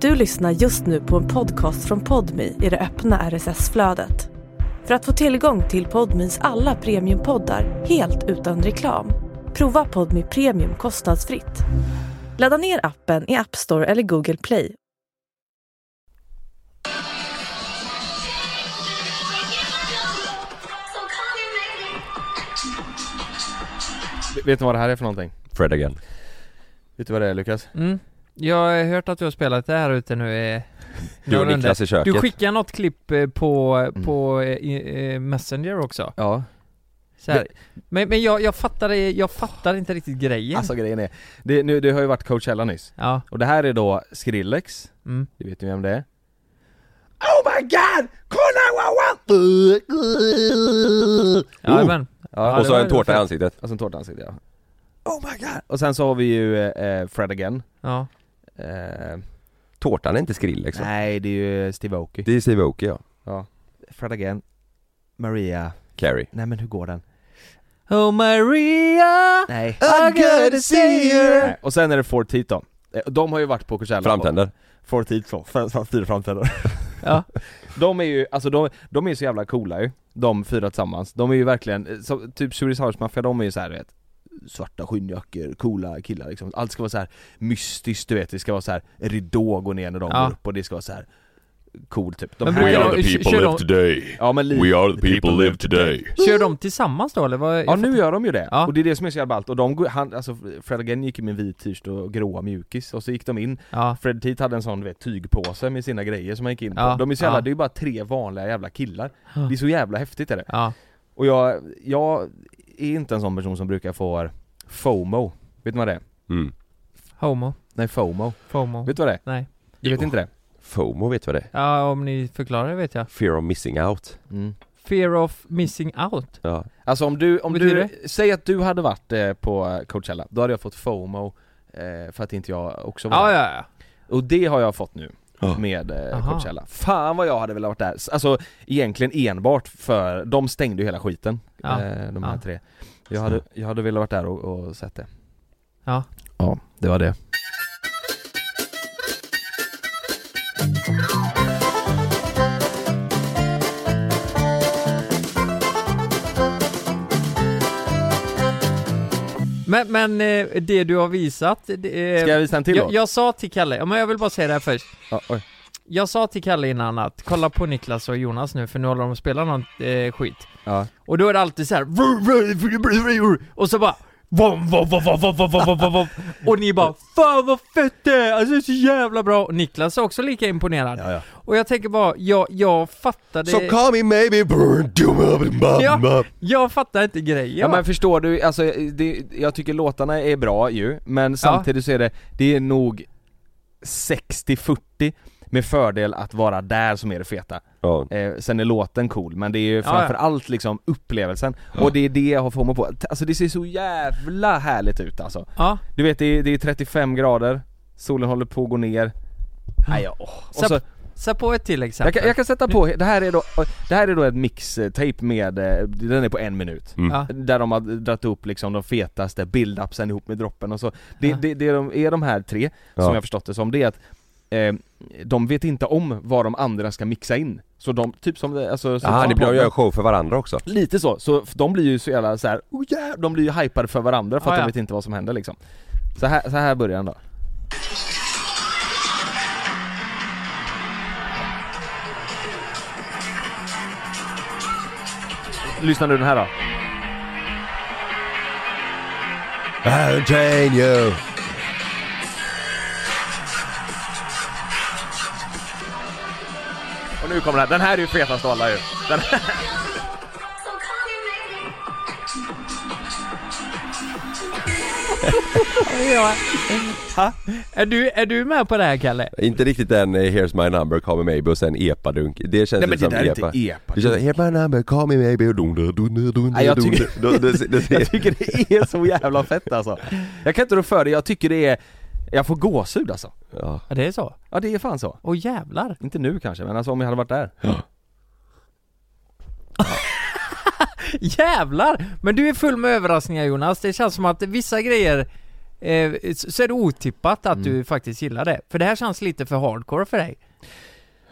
Du lyssnar just nu på en podcast från Podmi i det öppna RSS-flödet. För att få tillgång till Podmis alla premiumpoddar helt utan reklam, prova Podmi Premium kostnadsfritt. Ladda ner appen i App Store eller Google Play. Vet ni vad det här är för någonting? Fred again. Vet du vad det är Lukas? Mm. Jag har hört att du har spelat det här ute nu i... Du och Niklas i köket. Du skickade något klipp eh, på, Mm. på eh, eh, Messenger också. Ja. Så här. Men, men jag, jag fattar jag fattar inte riktigt grejen. Alltså grejen är, det, nu, det har ju varit Coachella nyss. Ja. Och det här är då Skrillex, Mm. du vet ju vem det är? Oh my god! Kolla Jajamän. Ja, och det så var en ju tårta i ansiktet. Alltså en tårta i ansiktet ja. Oh my god! Och sen så har vi ju eh, Fred Again. Ja. Eh, Tårtan är inte Skrillex liksom. nej det är ju Steve Aoki. Det är Steve Aoki ja. Ja. Fred Again. Maria. Carrie. Nej men hur går den? Oh Maria! Nej. I gotta see her! Nej. Och sen är det Four Teeth då. Eh, De har ju varit på Coachella. Framtänder. Four Teeth så, fyra framtänder. Ja. De är ju, alltså de, de är så jävla coola ju, de fyra tillsammans. De är ju verkligen, eh, så, typ Swedish House Mafia, de är ju så här, du vet Svarta skinnjackor, coola killar liksom. Allt ska vara så här mystiskt du vet, det ska vara så här ridå går ner när de Ja. går upp och det ska vara så här coolt typ. De Men här- brukar de- kör- kör de- today. Ja men lite. We are the people live today. Kör de tillsammans då eller? Vad, Ja nu gör de ju det, Ja. och det är det som är så jävla ballt. Och de, går- han, alltså Fred Again gick i med en vit t-shirt och gråa mjukis, och så gick de in Ja. Fred Teeth hade en sån du vet, tygpåse med sina grejer som han gick in på. Ja, De är så jävla, ja. det är ju bara tre vanliga jävla killar. Ja. Det är så jävla häftigt är det. Ja. Och jag, jag är inte en sån person som brukar få FOMO. Vet du vad det är? Mm. Homo. Nej FOMO. FOMO. Vet du vad det är? Nej. Du vet inte det? FOMO vet du vad det är? Ja, om ni förklarar det vet jag. Fear of missing out. Mm. Fear of missing out. Ja. Alltså om du, om Vad betyder du, säg att du hade varit eh, på Coachella, då hade jag fått FOMO eh, för att inte jag också var Ja, där. ja, ja. Och det har jag fått nu Ja. med eh. Coachella. Fan vad jag hade velat varit där. Alltså egentligen enbart för, de stängde ju hela skiten, Ja. eh, de här Ja. tre. Jag hade, jag hade velat varit där och, och sett det. Ja. Ja, det var det. Men, men eh, det du har visat, det, eh, Ska jag visa en till då? jag, jag sa till Kalle, ja, men jag vill bara säga det här först Ja, oj. Jag sa till Kalle innan att kolla på Niklas och Jonas nu för nu håller de och spelar någon eh, skit Ja. Och då är det alltid så här och så bara Vom, vom, vom, vom, vom, vom, vom, vom, vom. Och ni bara 'Fan vad fett det är! Alltså det är så jävla bra' Och Niklas är också lika imponerad Ja, ja. Och jag tänker bara, jag, jag fattade So call me maybe burn do Ja. Jag fattar inte grejen Ja men förstår du, alltså det, jag tycker låtarna är bra ju, men samtidigt så är det, det är nog 60-40 med fördel att vara där som är det feta. Ja. Eh, sen är låten cool, men det är ju framförallt liksom upplevelsen, och det är det jag har FOMO på. Alltså det ser så jävla härligt ut alltså. Ja, Du vet det är, det är 35 grader, solen håller på att gå ner. Nej, ja, åh. Och Så- så, sätt på ett till exempel jag, kan, jag kan sätta på, det här är då, det här är då ett mixtape med, eh, den är på en minut. Mm. Ja, Där de har dragit upp liksom de fetaste build-upsen ihop med droppen och så Det, Ja. det, det de, är de här tre, som Ja. jag förstått det som, det är att eh, De vet inte om vad de andra ska mixa in Så de, typ som det, alltså så Ah, som ni blir göra show för varandra också. Lite så, så de blir ju så jävla så här, oh yeah, de blir ju hypade för varandra för Ja, att ja. de vet inte vad som händer liksom Så här, så här börjar den då Lyssna nu den här då I'll train you. Nu kommer den här, den här är ju fetast av alla ju den här. ja. Är, du, är du med på det här Kalle? Inte riktigt den eh, 'Here's my number, call me maybe' och sen epadunk. Det känns Nej men det som där är epa. inte epa Det känns 'Here's my number, call me maybe' och dun, dun, dun, dun, dun, Nej, jag dun, tycker- dun. Det- det- det- Jag tycker det är så jävla fett alltså Jag kan inte rå för det, jag tycker det är Jag får gåshud alltså Ja. Ja det är så? Ja det är fan så Åh jävlar! Inte nu kanske, men alltså om jag hade varit där Jävlar! Men du är full med överraskningar Jonas, det känns som att vissa grejer eh, så så är det otippat att Mm. du faktiskt gillar det. För det här känns lite för hardcore för dig.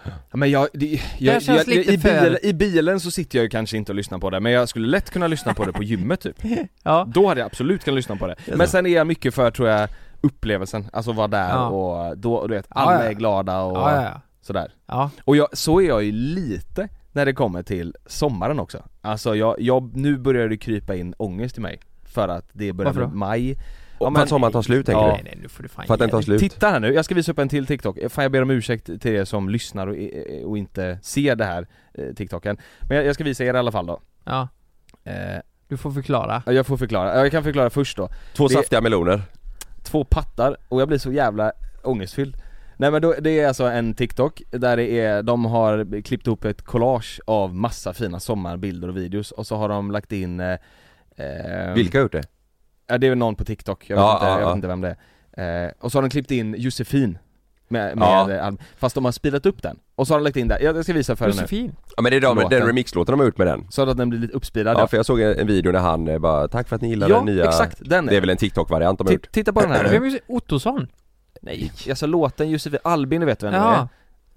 Ja, Men jag, det, jag, känns jag, lite i, för- bilen, I bilen så sitter jag ju kanske inte och lyssnar på det, men jag skulle lätt kunna lyssna på det på gymmet typ Ja. Då hade jag absolut kunnat lyssna på det. Men sen är jag mycket för, tror jag, upplevelsen, alltså vara där Ja. och då, du vet, Ja, alla ja. är glada och Ja, ja, ja. sådär ja. Och jag, så är jag ju lite när det kommer till sommaren också Alltså jag, jag nu börjar det krypa in ångest i mig För att det börjar bli maj Ja, för att sommaren tar slut tänker Ja. Nej, nej, nu får du fan du? För att den tar slut? Titta här nu, jag ska visa upp en till TikTok. Fan jag ber om ursäkt till er som lyssnar och, och inte ser det här eh, TikToken Men jag, jag ska visa er i alla fall då Ja, eh, du får förklara. Jag får förklara, Ja, jag kan förklara först då Två Det- saftiga meloner Två pattar och jag blir så jävla ångestfylld Nej men då, det är alltså en TikTok där det är, de har klippt ihop ett collage av massa fina sommarbilder och videos och så har de lagt in eh, eh, Vilka har gjort det? Ja det är väl någon på TikTok, jag vet, Ja, inte, ja, jag vet ja. inte vem det är eh, Och så har de klippt in Josefin med, med Ja. fast de har speedat upp den Och så har de lagt in där, jag ska visa för er nu Josefin. Ja men det är de, den remixlåten de har gjort med den Så att den blir lite uppspeedad Ja för jag såg en video när han eh, bara 'Tack för att ni gillar ja den nya' exakt, den Det är väl en TikTok-variant de har gjort? Titta på den här Vem är Ottosson? Nej, alltså låten Josefin, Albin du vet vem Ja.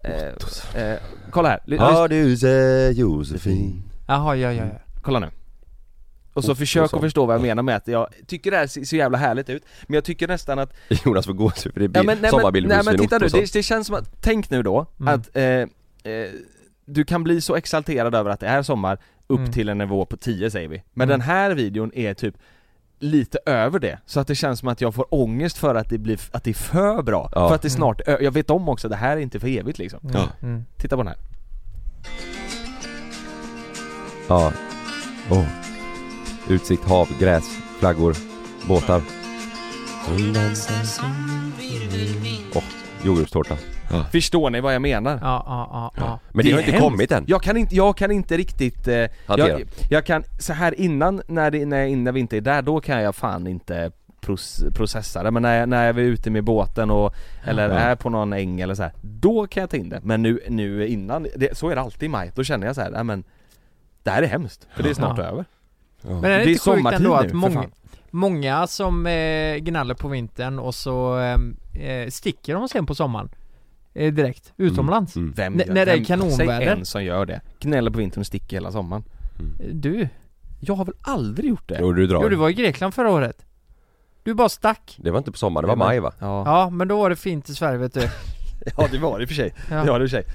det är? Eh, eh, kolla här, Ja du är Josefin Jaha, ja, ja, ja. kolla nu och så försök och så. att förstå vad jag menar med att jag tycker det här ser så jävla härligt ut Men jag tycker nästan att Jonas får gåshud för det är Ja bild, men, nej, sommarbild nej men titta nu, det, det känns som att, tänk nu då Mm. att eh, eh, du kan bli så exalterad över att det är sommar upp Mm. till en nivå på 10 säger vi Men Mm. den här videon är typ lite över det, så att det känns som att jag får ångest för att det blir, att det är för bra Ja. För att det snart, ö- jag vet om också, det här är inte för evigt liksom Mm. Ja. Mm. Titta på den här Ja. Åh. Utsikt, hav, gräs, flaggor, båtar. Åh, jordgubbstårta. Förstår ni vad jag menar? Ja, ja, ja, ja. Men det, har inte hemskt. kommit än. Jag kan inte, jag kan inte riktigt, eh, Hantera. jag, jag kan, så här innan, när, det, när, när vi inte är där, då kan jag fan inte pros, processa det Men när jag, när jag är ute med båten och, eller Ja. är på någon äng eller så här, då kan jag ta in det Men nu, nu innan, det, så är det alltid i maj, då känner jag så här, nej men Det här är hemskt, för det är snart Ja. över Ja. Men är det, Det är sjukt ändå att många, många som eh, gnäller på vintern och så eh, eh, sticker de sen på sommaren eh, direkt, utomlands. Mm. Vem N- gör- när det är kanonväder. Säg en som gör det, gnäller på vintern och sticker hela sommaren Du, Jag har väl aldrig gjort det? Jo du drar. jo du var i Grekland förra året. Du bara stack. Det var inte på sommaren, det var maj va? Ja, Ja, men då var det fint i Sverige vet du. ja det var det i och för sig, Ja. det var det i och för sig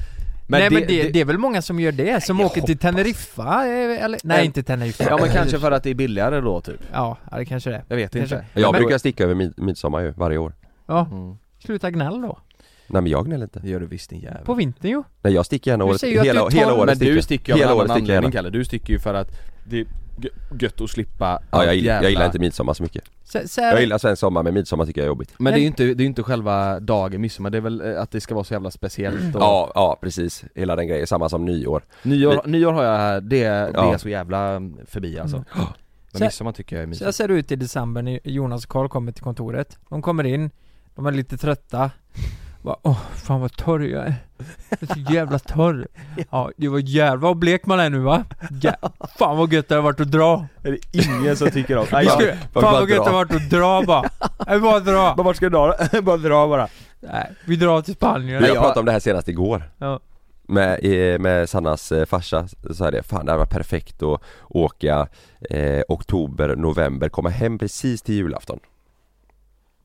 nej men det, det, är väl många som gör det, som åker till Teneriffa eh, eller? Nej Men- inte Teneriffa. Ja men kanske för att det är billigare då typ, Ja, det kanske det är. jag vet Kanske. inte Jag Men- brukar sticka över mid- midsommar ju, varje år. Ja, mm. sluta gnäll då. Nej men jag gnäller inte. Det gör du visst din jävel På vintern ju. Nej jag sticker gärna Du året, hela, du tar- hela året Men sticker du jag. sticker ju av en året annan anledning. Kalle, du sticker ju för att det är gö- gött att slippa Ja jag, gillar- jag jävla- gillar inte midsommar så mycket. Så, så Jag gillar svensk sommar men midsommar tycker jag är jobbigt. Men det är ju inte, det är inte själva dagen midsommar, det är väl eh, att det ska vara så jävla speciellt och Ja, ja precis. Hela den grejen, samma som nyår. nyår, nyår har jag här, det, det Ja. är så jävla förbi alltså Mm. Men midsommar tycker jag är Så jag mysigt ser ut i december när Jonas och Karl kommer till kontoret. De kommer in, de är lite trötta. Bara, Åh, fan vad torr jag är. Jag är så jävla torr. Ja, det var jävla vad blek man är nu va? Ja, fan vad gött det har varit att dra. Är det ingen som tycker om? Nej, bara fan vad gött dra. det har varit att dra bara. Jag bara dra. men vart ska du dra? Bara dra bara Nej, vi drar till Spanien. Men jag pratade om det här senast igår. Ja. Med, med Sannas eh, farsa, så är det, fan det hade varit perfekt att åka eh, oktober, november, komma hem precis till julafton.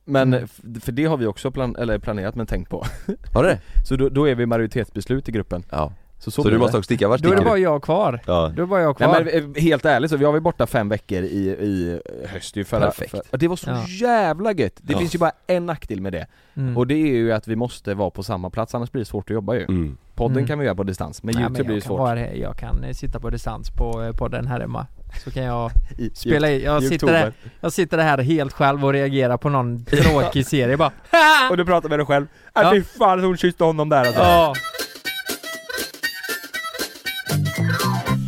Men, Mm. för det har vi också plan, eller planerat men tänkt på Har det? Så då, då är vi majoritetsbeslut i gruppen Ja. Så, Så, blir du måste också sticka, vart Då är det bara jag kvar. Ja. Då är bara jag Nej kvar. men eh, helt ärligt så, vi har varit borta fem veckor i, i höst ju för, Perfekt. för Det var så Ja. jävla gött! Det Ja. finns ju bara en nackdel med det Mm. Och det är ju att vi måste vara på samma plats annars blir det svårt att jobba ju Mm. Podden Mm. kan vi göra på distans, men Nej, youtube men blir jag ju kan svårt vara, här- Jag kan eh, sitta på distans på eh, podden här hemma. Så kan jag I, spela i, jag i sitter, oktober. här, jag sitter här helt själv och reagerar på någon tråkig serie bara Och du pratar med dig själv, äh, Ja. fy fan hon kysste honom där alltså. Ja,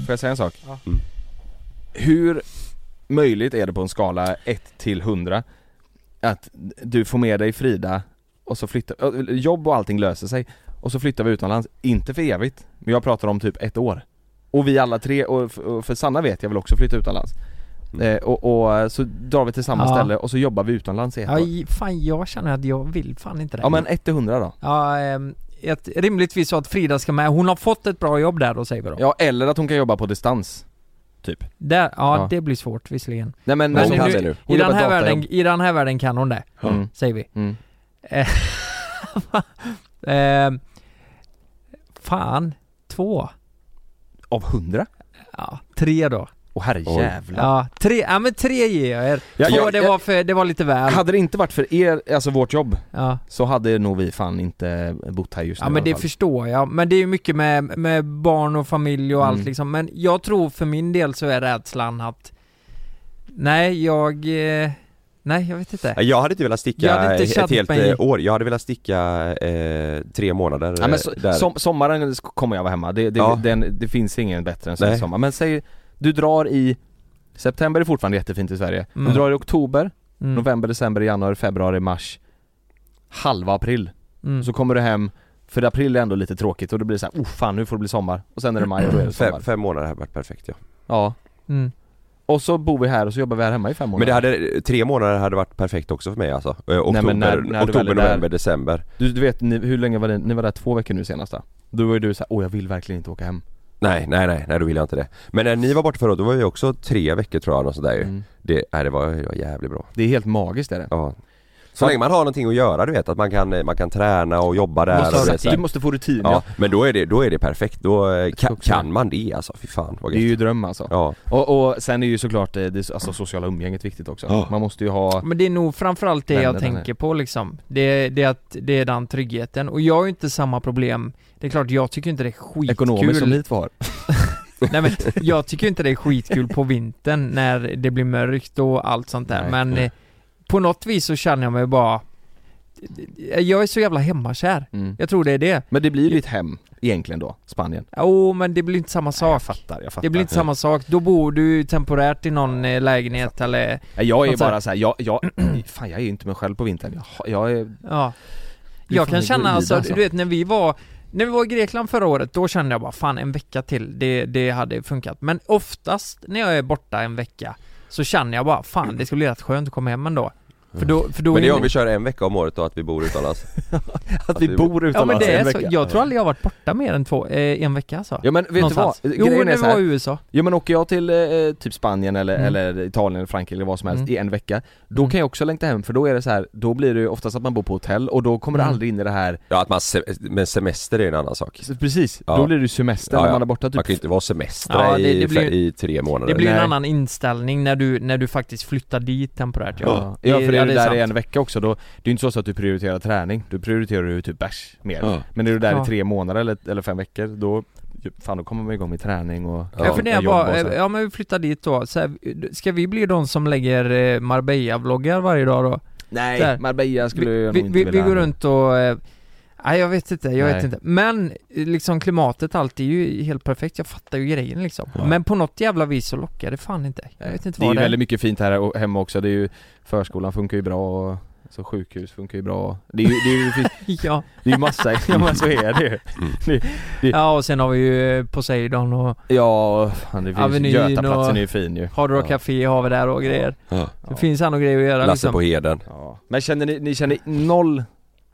Får jag säga en sak? Ja. Mm. Hur möjligt är det på en skala 1 till 100 att du får med dig Frida och så flyttar, ö, jobb och allting löser sig och så flyttar vi utomlands, inte för evigt, men jag pratar om typ ett år. Och vi alla tre, och för Sanna vet jag vill också flytta utomlands. Mm. eh, och, och så drar vi till samma Ja. ställe och så jobbar vi utomlands i ett Ja, år fan jag känner att jag vill fan inte det Ja men 1 till 100 då Ja, ehm, ett, rimligtvis så att Frida ska med, hon har fått ett bra jobb där då säger vi då Ja eller att hon kan jobba på distans Typ Där, ja, Ja. det blir svårt visserligen Nej men, Men hon kan det nu. Hon I den, här världen, I den här världen kan hon det, mm. säger vi Mm. Eh, ehm, Fan, två. Av 100? Ja, tre då. Åh herrejävlar. Ja, tre, ja men tre ger jag er. Ja, Två, jag- det, var för, det var lite väl. Hade det inte varit för er, alltså vårt jobb Ja, Så hade nog vi fan inte bott här just nu ja men det fall. förstår jag, men det är ju mycket med, med barn och familj och allt Mm. liksom. Men jag tror för min del så är rädslan att Nej, jag... Eh, nej, jag vet inte Jag hade inte velat sticka hade inte ett helt mig- eh, år, jag hade velat sticka eh, tre månader Ja, men så, eh, där. som, sommaren kommer jag vara hemma, det, det, Ja. den, det finns ingen bättre än Nej. sommar Men säg, du drar i September är fortfarande jättefint i Sverige Mm. Du drar i oktober, mm. november, december, januari, februari, mars Halva april, mm. så kommer du hem För april är ändå lite tråkigt och då blir det så här, oh fan nu får det bli sommar Och sen är det maj och då är det sommar fem, fem månader hade varit perfekt ja. Ja Mm. Och så bor vi här och så jobbar vi här hemma i fem Men månader det hade, tre månader hade varit perfekt också för mig alltså. Eh, Oktober, men när- när oktober november, december. Du, du vet, ni, hur länge var det, ni var där två veckor nu senast då? Då var ju du såhär, åh jag vill verkligen inte åka hem Nej, nej, nej, nej då vill jag inte det. Men när ni var borta förra året, då var vi också tre veckor tror jag, och sådär ju. mm. Det, nej, det, var, det var jävligt bra. Det är helt magiskt är det Ja. Så länge man har någonting att göra du vet, att man kan, man kan träna och jobba där Måste och vet, Du måste få rutin Ja, men då är det, då är det perfekt. Då eh, kan, kan man det alltså, fy fan vad Det är ju dröm alltså. Ja, och, och sen är ju såklart eh, det, alltså sociala umgänget viktigt också. Ja. Man måste ju ha Men det är nog framförallt det jag tänker på liksom. Det, det är att det är den tryggheten. Och jag har ju inte samma problem. Det är klart, jag tycker inte det är skitkul. Ekonomiskt som ni två har. Nej men jag tycker inte det är skitkul på vintern när det blir mörkt och allt sånt där. Nej. men eh, På något vis så känner jag mig bara Jag är så jävla hemmakär. Mm. Jag tror det är det. Men det blir ju ditt hem egentligen då, Spanien? Jo men det blir inte samma sak Jag fattar, jag fattar Det blir inte samma sak, då bor du temporärt i någon eh, lägenhet eller Nej, Jag är bara såhär, jag, jag, fan jag är ju inte mig själv på vintern. Jag, jag är, Ja. Jag kan känna alltså, alltså. du vet när vi var När vi var i Grekland förra året, då kände jag bara fan en vecka till, det, det hade funkat. Men oftast när jag är borta en vecka Så känner jag bara fan det skulle bli rätt skönt att komma hem ändå För då, för då men det är om vi kör en vecka om året då, att vi bor utomlands. att vi vi bor Ja men utomlands det en är så, jag tror aldrig jag har varit borta mer än två, eh, en vecka alltså Ja men vet Någonstans. du vad? Jo Grejen när så här, var i USA Ja men åker jag till eh, typ Spanien eller, Mm. eller Italien eller Frankrike eller vad som helst Mm. i en vecka Då Mm. kan jag också längta hem för då är det så här, då blir det ju oftast att man bor på hotell och då kommer Mm. det aldrig in i det här Ja att man, se- men semester är en annan sak. Precis, Ja. då blir det ju semester Ja, när ja. man är borta Man typ kan ju inte vara semester Ja, det- i, det blir- i tre månader. Det blir en Nej. annan inställning när du, när du faktiskt flyttar dit temporärt Ja, ja för det, ja, är det där sant. i en vecka också, då, det är ju inte så att du prioriterar träning, du prioriterar ju typ bärs mer Ja. Men är du där Ja. i tre månader eller, eller fem veckor, då, fan då kommer man igång med träning och Ja, Jag funderar bara, eh, ja men vi flyttar dit då, så här, ska vi bli de som lägger eh, Marbella-vloggar varje dag då? Nej. Marbella skulle vi, jag vi, nog inte vi, vi vilja går runt och eh, Nej jag vet inte, jag vet Nej. inte. Men liksom klimatet allt är ju helt perfekt, jag fattar ju grejen liksom. Ja. Men på något jävla vis så lockar det fan inte. Jag vet inte Det är vad ju det är. väldigt mycket fint här och- hemma också, det är ju Förskolan funkar ju bra och så sjukhus funkar ju bra Det är ju, det är ju, fint- ja. det är ju massa, ja men så är det ju Det- ja och sen har vi ju Poseidon och Ja, fan, det finns, Avenyn Götaplatsen och- är ju fin ju Hard Rock Ja. Café har vi där och grejer. Ja. Det finns andra grejer att göra Lasse liksom. på Heden. Ja. Men känner ni, ni känner noll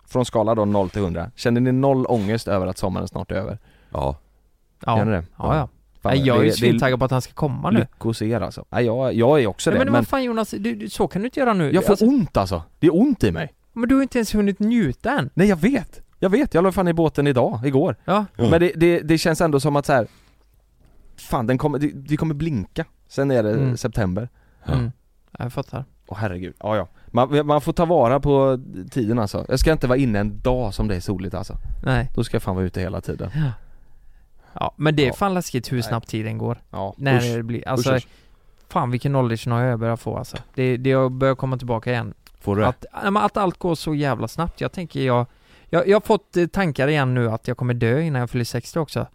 Från skala då 0 till 100 Känner ni noll ångest över att sommaren snart är över? Ja. Ja, Gör ni det? ja, ja. Fan, Nej, jag är ju svintaggad på att han ska komma nu. lycka hos er alltså Nej jag, jag är också Nej, det men, men, vad fan Jonas, du, du, så kan du inte göra nu. jag får Alltså, ont alltså Det är ont i mig men du har inte ens hunnit njuta än. Nej jag vet Jag vet, jag la fan i båten idag, igår Ja. Ja. Men det, det, det känns ändå som att så här. Fan den kommer, det, det kommer blinka Sen är det Mm. september Ja. Mm. Jag fattar. Åh herregud, ja ja man, man får ta vara på tiden alltså Jag ska inte vara inne en dag som det är soligt alltså Nej. Då ska jag fan vara ute hela tiden Ja. Ja, men det är Ja. fan läskigt hur snabbt tiden går. Ja, När usch. det blir, alltså Usch, usch. Fan vilken åldersnoja jag börjar få alltså. Det, det jag börjar komma tillbaka igen. Får du? Att, att allt går så jävla snabbt. Jag tänker jag, jag, jag har fått eh, tankar igen nu att jag kommer dö innan jag fyller 60 också.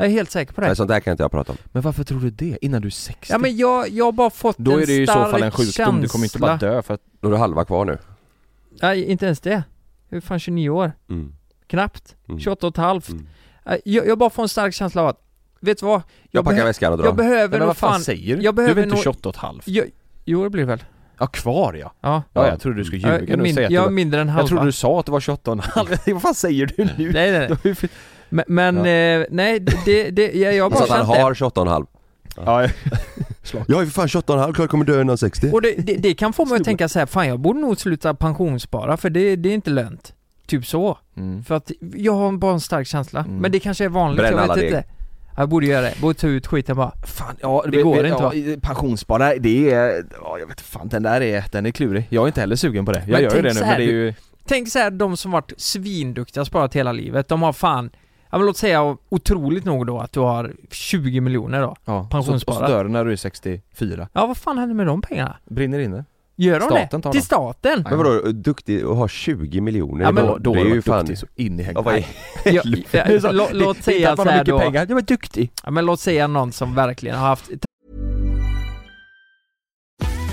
Jag är helt säker på det. Nej, sånt där kan inte jag prata om. Men varför tror du det? Innan du är 60? Ja men jag, jag har bara fått Då en är det ju i så stark fall en sjukdom, du kommer inte bara känsla- dö för att Då är du halva kvar nu. Nej, inte ens det. Jag är fan 29 år. Mm. Knappt. Mm. 28 och ett halvt. Mm. Eh, Jag, jag bara får en stark känsla av att vet du vad? Jag packar behö- väskan och drar. Jag behöver Men nog vad fan, fan... säger du? jag du är behöver väl inte nog- 28 och ett halvt? Jag, jo det blir väl? Ja, kvar ja. Ja. Ja, jag trodde du skulle ljuga jag, nu och min, säga att jag det är mindre än halva. Jag trodde du sa att det var 28 och en halv. Vad fan säger du nu? Nej nej nej. Men, men Ja. eh, nej det, det, jag, jag har Så bara att han det. har 28,5 Ja, Jag är för fan 28,5, klart kommer dö innan 60 Och det, det, det kan få mig att tänka så här, fan jag borde nog sluta pensionsspara för det, det är inte lönt. Typ så. mm. För att jag har bara en stark känsla. Mm. Men det kanske är vanligt, Bränn jag alla vet deg. inte. Jag borde göra det. Borde ta ut skiten bara. Fan, ja Det går inte, ja, va? Pensionsspara, det är, ja jag vet fan den där är, den är klurig. Jag är inte heller sugen på det. Jag Men gör ju det nu så men här, det är ju, Tänk så här, de som varit svinduktiga sparat hela livet, de har fan Ja men låt säga otroligt nog då att du har 20 miljoner då. ja. pensionsspara. Och så dör du när du är 64. Ja vad fan händer med de pengarna? Brinner inne. Gör de Staten det? tar Till dem. staten? Men vadå, duktig och ha 20 miljoner? Ja, men då, Då det har är ju fan... duktig så in i Ja, vad är... Ja, ja, lå- Låt säga inte att så man har här mycket då, pengar, jag var duktig. ja, men låt säga någon som verkligen har haft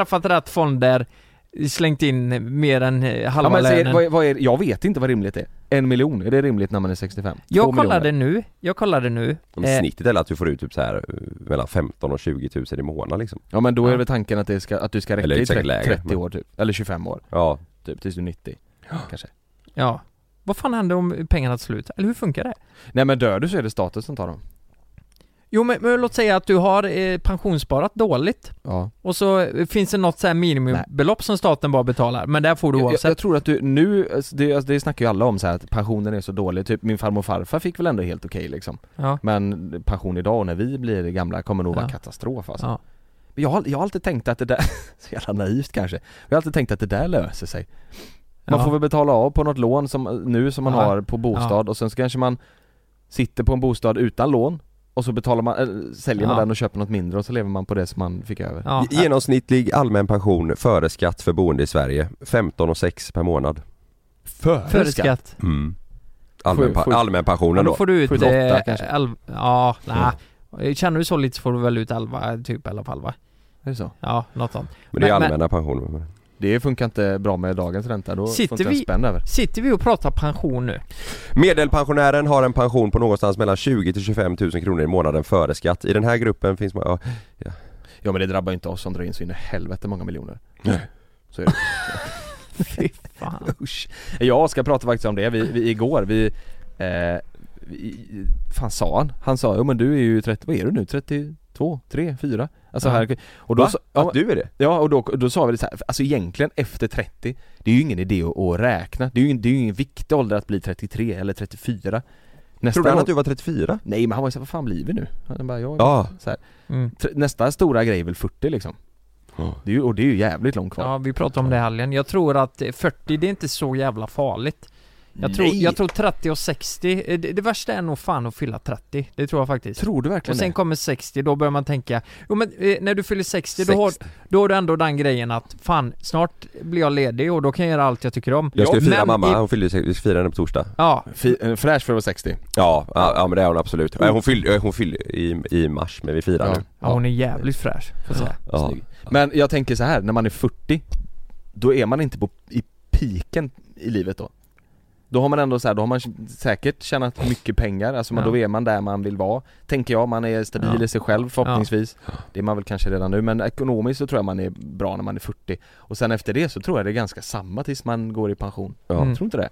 träffat rätt fonder, slängt in mer än eh, Ja, halva men säg, lönen. vad, är- vad är, jag vet inte vad rimligt är. En miljon, är det rimligt när man är 65? Två Jag miljoner? kollade nu, jag kollade nu. Om Eh, snittet är att du får ut typ så här eh, mellan 15 och 20 000 i månaden liksom Ja men då är Ja. väl tanken att, det ska, att du ska räcka i exakt 30, lägre, 30 men- år typ, eller 25 år Ja, typ, tills du är 90 kanske Ja. Vad fan händer om pengarna tar slut? Eller hur funkar det? Nej men dör du så är det staten som tar dem Jo men, men låt säga att du har eh, pensionssparat dåligt Ja och så eh, finns det något så här minimibelopp som staten bara betalar, men där får du jag, oavsett. jag tror att du nu, alltså, det, alltså, det snackar ju alla om så här att pensionen är så dålig, typ min farmor och farfar fick väl ändå helt okej liksom Ja. Men pension idag när vi blir gamla kommer nog vara Ja. katastrof alltså Ja. Men jag har, jag har alltid tänkt att det där, så jävla naivt kanske Jag har alltid tänkt att det där löser sig Man Ja. får väl betala av på något lån som, nu som man Ja. har på bostad och sen så kanske man Sitter på en bostad utan lån och så betalar man, eller, säljer man Ja. den och köper något mindre och så lever man på det som man fick över Ja. genomsnittlig allmän pension före skatt för boende i Sverige 15 och 6 per månad Före Före skatt. mm. Allmän, pa- Ja, allmänpensionen då då får du ut... Sju till åtta eh, kanske. elv- ja, nej. Känner du så lite så får du väl ut 11 typ i alla fall va? Är det så? Ja, något sånt. Men det är Men- allmänna pensioner Det funkar inte bra med dagens ränta, då Sitter får inte vi- spänn över Sitter vi och pratar pension nu? Medelpensionären har en pension på någonstans mellan 20 till 25 000 kronor i månaden före skatt. I den här gruppen finns man, ja, Ja men det drabbar ju inte oss som drar in så in i helvete många miljoner Nej. Så är det Fy fan. Usch. Jag ska prata faktiskt om det, vi, vi igår, vi, eh, vi Fan sa han? Han sa jo men du är ju 30, vad är du nu? 32? 3? 4? Alltså Ja. här, och då Va? sa, ja, Att du är det? ja och då, då sa vi det så här, alltså egentligen efter 30 Det är ju ingen idé att, att räkna, det är ju, ingen- det är ju ingen viktig ålder att bli 33 eller 34 Nästa Trodde han att du var 34? Nej men han var ju såhär, vad fan blir vi nu? Han bara, jag Ja. så här, Mm. Nästa stora grej är väl 40 liksom det är ju, Och det är ju jävligt långt kvar Ja, vi pratade om det i helgen. Jag tror att eh, 40, det är inte så jävla farligt. Jag tror, Nej. jag tror 30 och 60, eh, det, det värsta är nog fan att fylla 30. Det tror jag faktiskt. Tror du verkligen Och sen det? kommer 60, då börjar man tänka Jo men eh, när du fyller 60, då har, då har du ändå den grejen att Fan, snart blir jag ledig och då kan jag göra allt jag tycker om Jag ska ju fira Men mamma, i- hon fyllde, vi ska fira henne på torsdag Ja, Fi- en Fräsch för att vara 60 Ja, ja, ja men det är hon absolut. Nej, Hon fyllde, hon fyllde i, i mars men vi firar Ja. nu ja hon är jävligt fräsch, får jag säga Ja. Snygg. Men jag tänker så här, när man är 40 Då är man inte på, i piken i livet då Då har man ändå så här, då har man säkert tjänat mycket pengar, alltså man, Ja. då är man där man vill vara Tänker jag, man är stabil Ja. i sig själv förhoppningsvis Det är man väl kanske redan nu, men ekonomiskt så tror jag man är bra när man är 40 Och sen efter det så tror jag det är ganska samma tills man går i pension Ja. Mm. Tror inte det?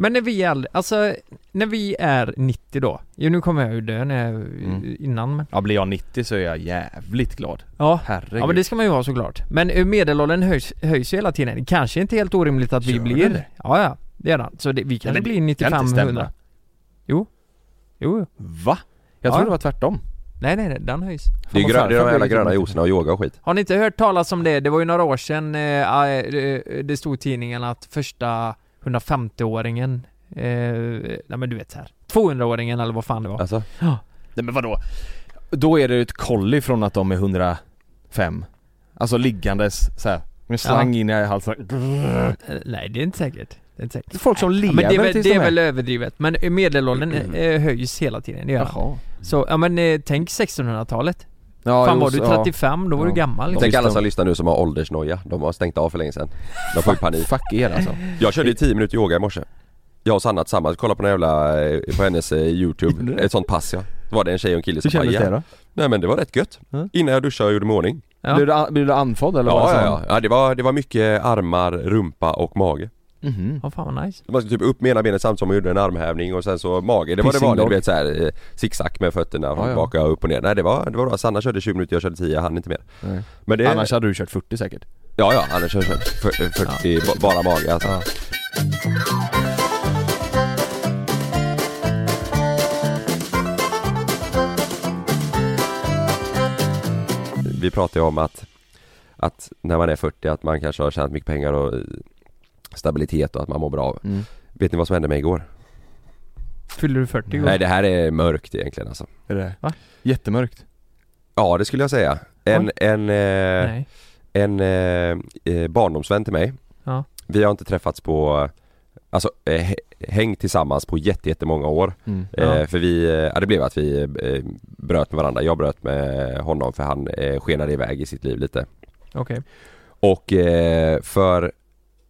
Men när vi är, äldre- alltså när vi är 90 då, jo nu kommer jag ju dö när jag, Mm. innan men Ja blir jag 90 så är jag jävligt glad Ja, Herregud ja men det ska man ju vara såklart Men eh, medelåldern höjs, höjs ju hela tiden, kanske inte helt orimligt att vi Gör blir det? Ja ja, det är den. Så det, vi kan inte 95 stämma. 100 Jo Jo. Va? Jag Ja. tror det var tvärtom nej nej nej, den höjs Det är, vad grö, fan, det är de jävla gröna juicerna och yoga och skit Har ni inte hört talas om det? Det var ju några år sedan eh, eh, det stod i tidningen att första 150-åringen eh, Nej men du vet så här 200-åringen eller vad fan det var. Alltså, Nej men vadå? Då är det ett kolli från att de är 105 Alltså liggandes så här, med slang in i halsen Eh, Nej det är inte säkert. Folk som Ja, lever men det är, väl, det de är väl överdrivet, men medelåldern Mm. eh, höjs hela tiden, det gör. Jaha Så, ja men eh, tänk 1600-talet. ja, Fan var du så- ja. 35, då var du Ja. gammal liksom. tänk alla de- som lyssnar nu som har åldersnoja, de har stängt av för länge sedan De får ju panik Fuck er alltså Jag körde 10 minuter yoga i morse Jag och Sanna tillsammans, kollade på den jävla, eh, på hennes youtube, ett sånt pass ja Då var det en tjej och en kille Hur som kändes bara, det ja. då? Nej men det var rätt gött Ja. Innan jag duschade och gjorde mig i ordning Ja. Blev, du, blev du andfådd eller var Ja det ja, ja, ja det, var, det var mycket armar, rumpa och mage Mhm. Ja fan vad nice. Man skulle typ upp med ena benet samtidigt som man gjorde en armhävning och sen så mage, det var det Pissing vanliga dog. du vet såhär eh, zigzag med fötterna Ja, ja. baka och upp och ner Nej det var, det var bra, Sanna körde 20 minuter, jag körde 10, jag hann inte mer Nej. Men det, Annars hade du kört 40 säkert ja ja, annars körde jag 40, ba- bara mage alltså Ja. Vi pratade ju om att, att när man är 40 att man kanske har tjänat mycket pengar och eh, stabilitet och att man mår bra Mm. Vet ni vad som hände mig igår? Fyller du 40 igår? Nej det här är mörkt egentligen alltså Är det? Va? Jättemörkt Ja det skulle jag säga En, Oj. en, eh, en eh, eh, barndomsvän till mig Ja. Vi har inte träffats på Alltså eh, hä- hängt tillsammans på jätte, jättemånga år mm. Ja. eh, För vi, eh, ja det blev att vi eh, bröt med varandra Jag bröt med honom för han eh, skenade iväg i sitt liv lite Okej. Och eh, för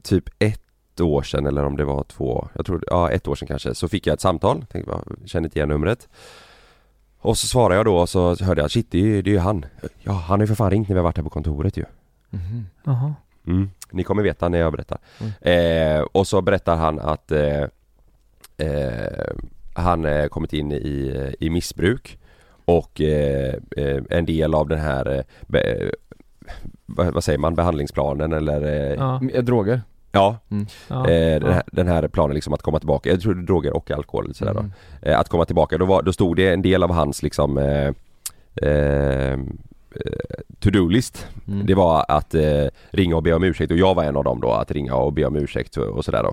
typ ett år sedan eller om det var två, jag tror, ja ett år sedan kanske, så fick jag ett samtal, tänkte bara, kände inte igen numret Och så svarade jag då och så hörde jag, shit det är ju, det är ju han Ja han har ju för fan ringt när vi har varit här på kontoret ju Mhm. Jaha. mm. Ni kommer veta när jag berättar Mm. eh, Och så berättar han att eh, eh, Han eh, kommit in i, i missbruk Och eh, eh, en del av den här eh, vad, säger man, behandlingsplanen eller eh, Ja. Mm, Droger? Ja, Ja. Eh, den, här, den här planen liksom att komma tillbaka, jag tror det är droger och alkohol eller sådär Mm. då. Eh, att komma tillbaka, då, var, då stod det en del av hans liksom eh, eh, eh, to-do-list Mm. Det var att eh, ringa och be om ursäkt och jag var en av dem då, att ringa och be om ursäkt och, och sådär då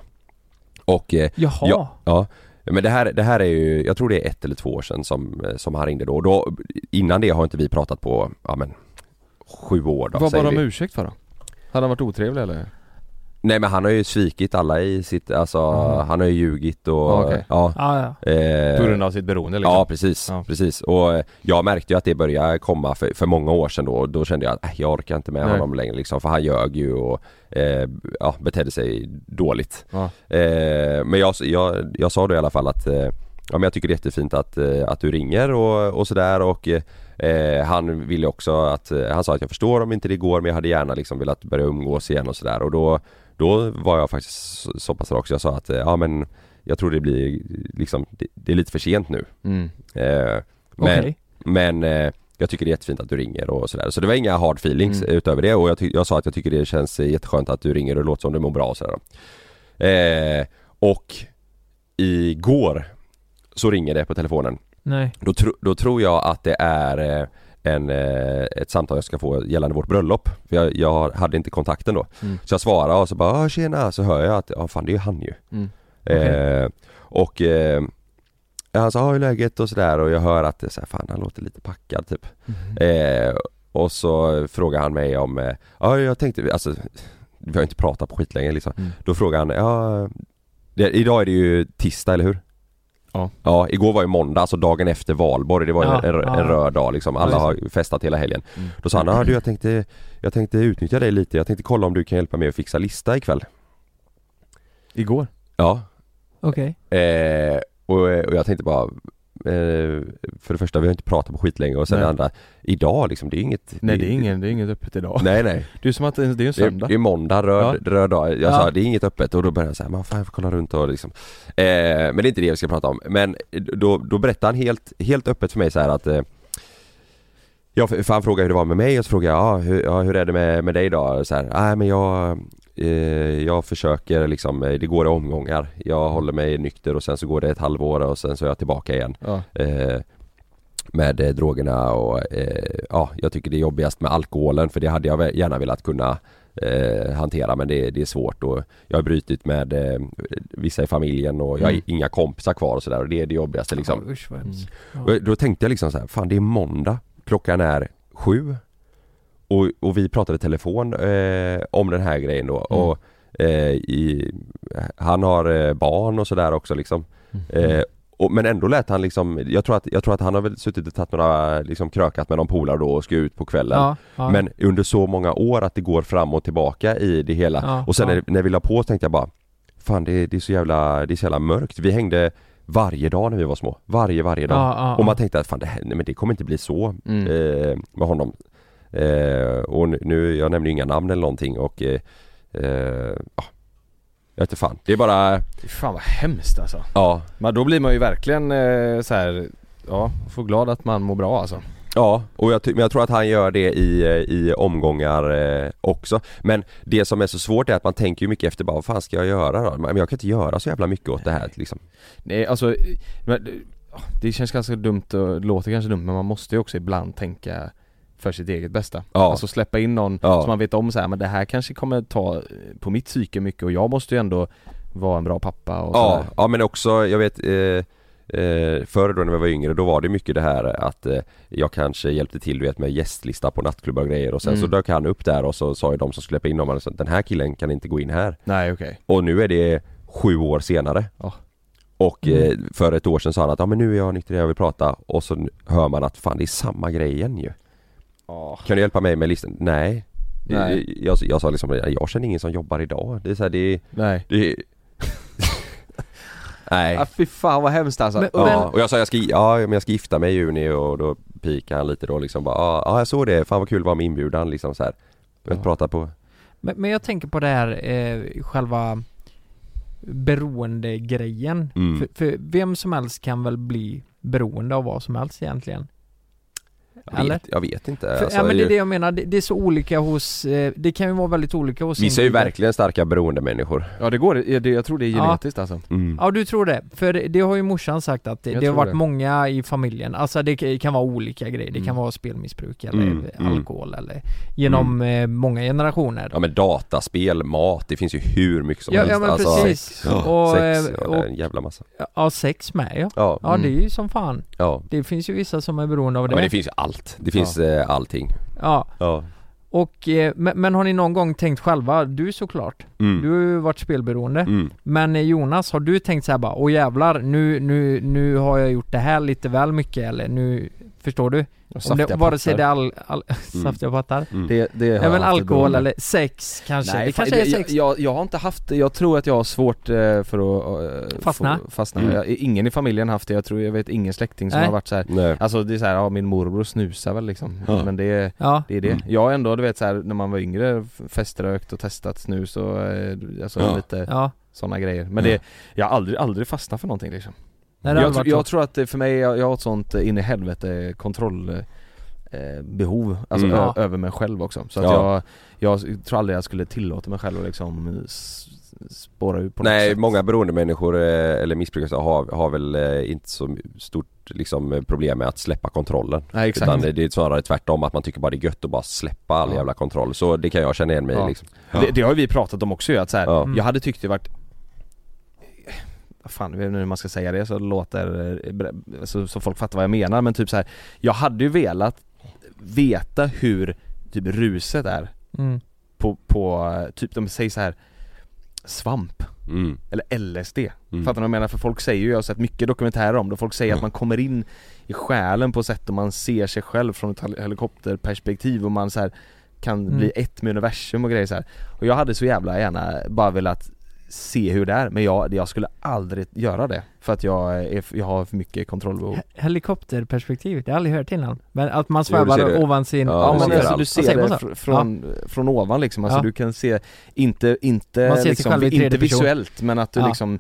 Och eh, Jaha. Ja. ja, men det här, det här är ju, jag tror det är ett eller två år sedan som, eh, som han ringde då. då Innan det har inte vi pratat på, ja men Sju år då Vad bad de vi. ursäkt för då? Hade han varit otrevlig eller? Nej men han har ju svikit alla i sitt, alltså Jaha. han har ju ljugit och Ja, okej. ja Ja, ja. eh, På grund av sitt beroende liksom? Ja precis, Ja. precis och eh, jag märkte ju att det började komma för, för många år sedan då och då kände jag att äh, jag orkar inte med Nej. honom längre liksom för han ljög ju och eh, ja, betedde sig dåligt Ja. eh, Men jag, jag, jag sa då i alla fall att eh, Ja men jag tycker det är jättefint att, eh, att du ringer och, och sådär och eh, Han ville också att, eh, han sa att jag förstår om inte det går men jag hade gärna liksom velat börja umgås igen och sådär och då Då var jag faktiskt så, pass rak så jag sa att eh, ja men Jag tror det blir liksom, det, det är lite för sent nu Mm. Eh, men Okej. men eh, jag tycker det är jättefint att du ringer och sådär. Så det var inga hard feelings Mm. utöver det och jag, jag sa att jag tycker det känns jätteskönt att du ringer och låter som du mår bra och sådär. Och igår så ringer det på telefonen. Nej. Då, tro, då tror jag att det är eh, en, eh, ett samtal jag ska få gällande vårt bröllop. För jag, jag hade inte kontakten då. Mm. Så jag svarar och så bara "Ah, tjena, så hör jag att ja fan det är ju han ju. Mm. Eh, och eh, han sa, "Ja, hur läget och sådär och jag hör att det så här, fan han låter lite packad typ. Eh, och så frågar han mig om, eh, ja jag tänkte, alltså vi har inte pratat på skitlänge liksom. Mm. Då frågar han, ja det, idag är det ju tisdag eller hur? Ja. Ja, igår var ju måndag, alltså dagen efter valborg, det var ju Ja, en, en, ja. en röd dag liksom, alla har festat hela helgen. Mm. Då sa han, ja du jag tänkte, jag tänkte utnyttja dig lite, jag tänkte kolla om du kan hjälpa mig att fixa lista ikväll. Igår? Ja, Okej. Eh, och, och jag tänkte bara För det första, vi har inte pratat på skitlänge och sen Nej. det andra Idag liksom, det är inget Nej det är ingen, det är inget öppet idag. Nej nej, Det är som att det är en det är, söndag. det är måndag, röd, röd dag. Jag Ja. sa det är inget öppet. Och då började jag säga, men fan jag får kolla runt och liksom. Eh, Men det är inte det vi ska prata om. Men då, då berättade han helt, helt öppet för mig så att eh, Ja, för han frågade hur det var med mig och så frågade jag, ja, hur, ja, hur är det med, med dig då? Så här, nej men jag eh, Jag försöker liksom, eh, det går i omgångar Jag håller mig nykter och sen så går det ett halvår och sen så är jag tillbaka igen Ja, eh, Med eh, drogerna och eh, ja, jag tycker det är jobbigast med alkoholen för det hade jag gärna velat kunna eh, hantera men det, det är svårt och jag har brutit med eh, vissa i familjen och jag har Mm. inga kompisar kvar och sådär och det är det jobbigaste liksom. Ja, usch hemskt. Och då tänkte jag liksom så här, fan det är måndag, klockan är sju och, och vi pratade telefon eh, om den här grejen då Mm. och eh, i, han har eh, barn och sådär också liksom. Mm. Eh, och, men ändå lät han liksom, jag tror att, jag tror att han har väl suttit och tagit några, liksom krökat med någon polare då och ska ut på kvällen. Ja, ja. Men under så många år att det går fram och tillbaka i det hela. Ja, och sen när, när vi la på tänkte jag bara Fan det, det är så jävla, det är så jävla mörkt. Vi hängde varje dag när vi var små. Varje, varje dag. Och man tänkte att fan det, här, nej, men det kommer inte bli så Mm. eh, med honom. Eh, och nu- jag nämner ju inga namn eller någonting och eh, eh, ja, jag vet fan. Det är bara, Fan vad hemskt alltså. ja, Men då blir man ju verkligen eh, så här, ja, får glad att man mår bra alltså. Ja, och jag, men jag tror att han gör det i, eh, i omgångar eh, också. Men det som är så svårt är att man tänker ju mycket efter bara, vad fan ska jag göra då? Men jag kan inte göra så jävla mycket åt det här liksom. Nej alltså, men, det känns ganska dumt och låter kanske dumt men man måste ju också ibland tänka för sitt eget bästa. Ja. Alltså släppa in någon Ja. som man vet om så här, men det här kanske kommer ta eh, på mitt psyke mycket och jag måste ju ändå vara en bra pappa och Ja, sådär. ja men också, jag vet eh, Eh, förr då när vi var yngre då var det mycket det här att eh, jag kanske hjälpte till du vet med gästlista på nattklubbar och grejer och sen Mm. så dök han upp där och så sa ju de som skulle släppa in honom att den här killen kan inte gå in här. Nej okej. Och nu är det sju år senare. Ja. Och Mm. eh, för ett år sedan sa han att ja men nu är jag nykter, jag vill prata och så hör man att fan det är samma grej igen ju. Ja. Kan du hjälpa mig med listan? Nej. Nej. Jag, jag sa liksom, jag känner ingen som jobbar idag. Det är så här, det Nej. det. Nej. Ja fy fan vad hemskt alltså. Men- Ja, och jag sa jag ska, ja men jag ska gifta mig i juni och då pikade han lite då liksom bara ja, ja jag såg det, fan vad kul det var med inbjudan liksom så här. Jag Ja. prata på Men, men jag tänker på det här, eh, själva beroendegrejen. Mm. För, för vem som helst kan väl bli beroende av vad som helst egentligen? Jag Eller? vet, jag vet inte För, alltså, ja men det är ju- det jag menar, det, det är så olika hos, eh, det kan ju vara väldigt olika hos Vissa är ju verkligen starka beroendemänniskor Ja det går, jag tror det är Ja. genetiskt alltså. mm. Ja du tror det? För det, har ju morsan sagt att det, det har varit det. många i familjen, alltså det kan vara olika grejer, det kan Mm. vara spelmissbruk eller Mm, mm. alkohol eller genom eh, många generationer Ja men dataspel, mat, det finns ju hur mycket som Ja, helst ja men alltså, precis, Ja, och, sex, eh, ja, det är en jävla massa och, ja sex med ja Ja, Ja Mm. det är ju som fan, ja, det finns ju vissa som är beroende av ja det men det finns ju allt, det finns eh, allting. Ja, Ja. Och eh, men, men har ni någon gång tänkt själva, du såklart, mm. du har ju varit spelberoende Mm. Men eh, Jonas, har du tänkt såhär bara, åh jävlar, nu, nu, nu har jag gjort det här lite väl mycket eller nu, förstår du? Om Saftiga det, vare sig det är all, all, saftiga pattar Mm. Det, det har ett alkohol beroende. eller sex kanske, Nej, det kanske är jag, sex jag, jag har inte haft det, jag tror att jag har svårt eh, för att eh, Fastna? få- fastna. Mm. Jag, ingen i familjen har haft det, jag tror, jag vet ingen släkting som Nej. har varit så här. Nej. Alltså det är så här, ja min morbror snusar väl liksom, Ja. men det är Ja, det är det. Mm. Jag ändå, du vet så här, när man var yngre, feströkt och testat snus och alltså Ja. lite ja, sådana grejer. Men Ja. det, jag har aldrig, aldrig fastnat för någonting liksom. nej, jag, tr- jag tror att det, för mig, jag, jag har ett sånt eh, in i helvete kontroll eh, behov, alltså Mm. Ja. över mig själv också. Så att Ja. jag, jag tror aldrig jag skulle tillåta mig själv att liksom spåra ut på något Nej, sätt. många beroendemänniskor eh, eller missbrukare har, har väl eh, inte så stort liksom, eh, problem med att släppa kontrollen. Nej exakt. Utan det, det är snarare tvärtom att man tycker bara det är gött att bara släppa all Ja. jävla kontroll. Så det kan jag känna igen mig Ja. liksom. Det, det har ju vi pratat om också ju, att så här, Ja. Jag hade tyckt det varit vad fan, jag vet inte hur man ska säga det så låter, eh, bre- så, så folk fattar vad jag menar men typ så här, jag hade ju velat veta hur typ ruset är mm. på, på eh, typ de säger så här svamp Mm. eller LSD. Mm. Fattar ni vad jag menar? För folk säger ju, jag har sett mycket dokumentärer om det, folk säger Ja. att man kommer in i själen på sätt och man ser sig själv från ett hel- helikopterperspektiv och man så här kan Mm. bli ett med universum och grejer så här. Och jag hade så jävla gärna bara velat se hur det är, men jag, jag skulle aldrig göra det för att jag, är, jag har för mycket kontrollbehov. He- Helikopterperspektiv, det har jag aldrig hört innan Men att man Jo, svävar det. ovan sin... Ja, Ja men ser alltså allt. du Ja, ser det så? fr- från, från ovan liksom, alltså Ja. du kan se, inte, inte liksom, inte visuellt men att du Ja. liksom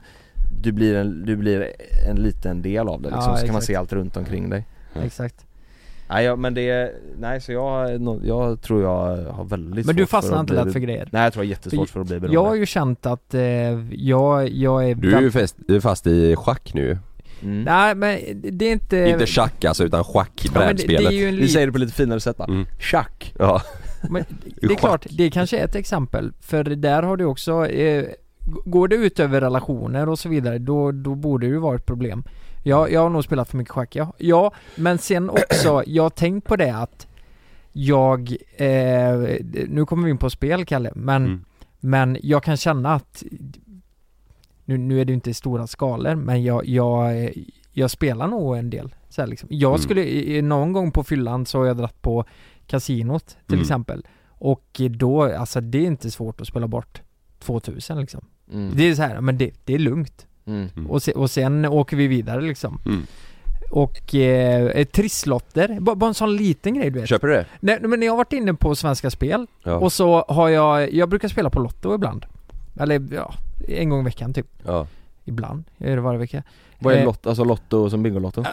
Du blir en, du blir en liten del av det liksom, Ja, så kan man se allt runt omkring dig Exakt Nej ja, men det, är- nej så jag, jag tror jag har väldigt Men du fastnar inte lätt för grejer? Nej jag tror jag har jättesvårt För för att bli beroende Jag har ju känt att eh, jag, jag är... Du är ju fast, du är fast i schack nu mm. Nej men det är inte... Inte schack alltså utan schack, Ja, en Vi säger det på lite finare sätt va? Mm. Tjack! Ja. Men det är klart, det kanske är ett exempel, för där har du också eh, går det ut över relationer och så vidare, då, då borde det ju vara ett problem. Jag, jag har nog spelat för mycket schack, ja. ja men sen också, jag har tänkt på det att jag, eh, nu kommer vi in på spel Kalle, men, Mm. men jag kan känna att nu, nu är det inte i stora skalor, men jag, jag, jag spelar nog en del. Så här liksom. Jag Mm. skulle, i- någon gång på fyllan så har jag dratt på kasinot till Mm. exempel. Och då, alltså det är inte svårt att spela bort 2000 liksom. Mm. Det är så här, men det, det är lugnt. Mm. Mm. Och, se, och sen åker vi vidare liksom. Mm. Och eh, trisslotter, bara, bara en sån liten grej du vet. Köper du det? Nej men jag har varit inne på Svenska Spel Ja. och så har jag, jag brukar spela på Lotto ibland. Eller ja, en gång i veckan typ. ja. Ibland, jag gör det varje vecka. Vad är Eh, lotto, alltså lotto som Bingolotto?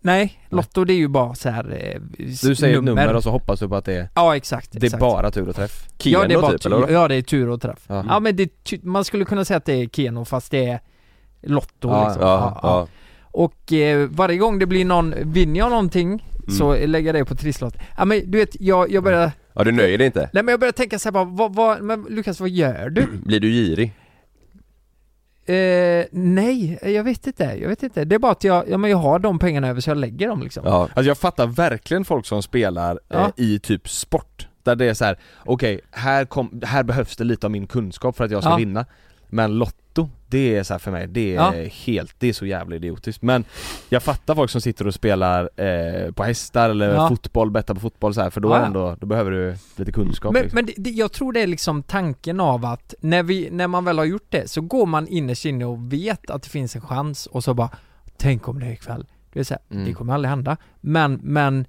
Nej, Lotto det är ju bara så här eh, Du säger ett nummer och så hoppas du på att det är, Ja exakt, det är exakt. bara tur och träff Keno ja, det är bara typ eller? Ja det är tur och träff. Ja. Ja men det, man skulle kunna säga att det är Keno fast det är Lotto Ja, liksom. Ja, ja. Och eh, varje gång det blir någon, vinner jag någonting så lägger jag det på trisslott. Ja men du vet, jag, jag börjar, ja, du nöjer dig inte? nej men jag börjar tänka så här bara, vad, vad, men Lukas vad gör du? Blir du girig? Eh, nej, jag vet inte, jag vet inte. Det är bara att jag, ja men jag har de pengarna över så jag lägger dem liksom. Ja. Alltså jag fattar verkligen folk som spelar Ja. eh, i typ sport Där det är så här: okej, här, kom, här behövs det lite av min kunskap för att jag ska Ja. vinna Men Lotto, det är så för mig, det är Ja. helt, det är så jävla idiotiskt Men jag fattar folk som sitter och spelar eh, på hästar eller Ja. fotboll, bettar på fotboll så här, för då, Ja, ändå, då behöver du lite kunskap Men, liksom. men det, jag tror det är liksom tanken av att när, vi, när man väl har gjort det så går man innerst inne och vet att det finns en chans och så bara Tänk om det är ikväll. Det så här, Mm. det kommer aldrig hända. Men, men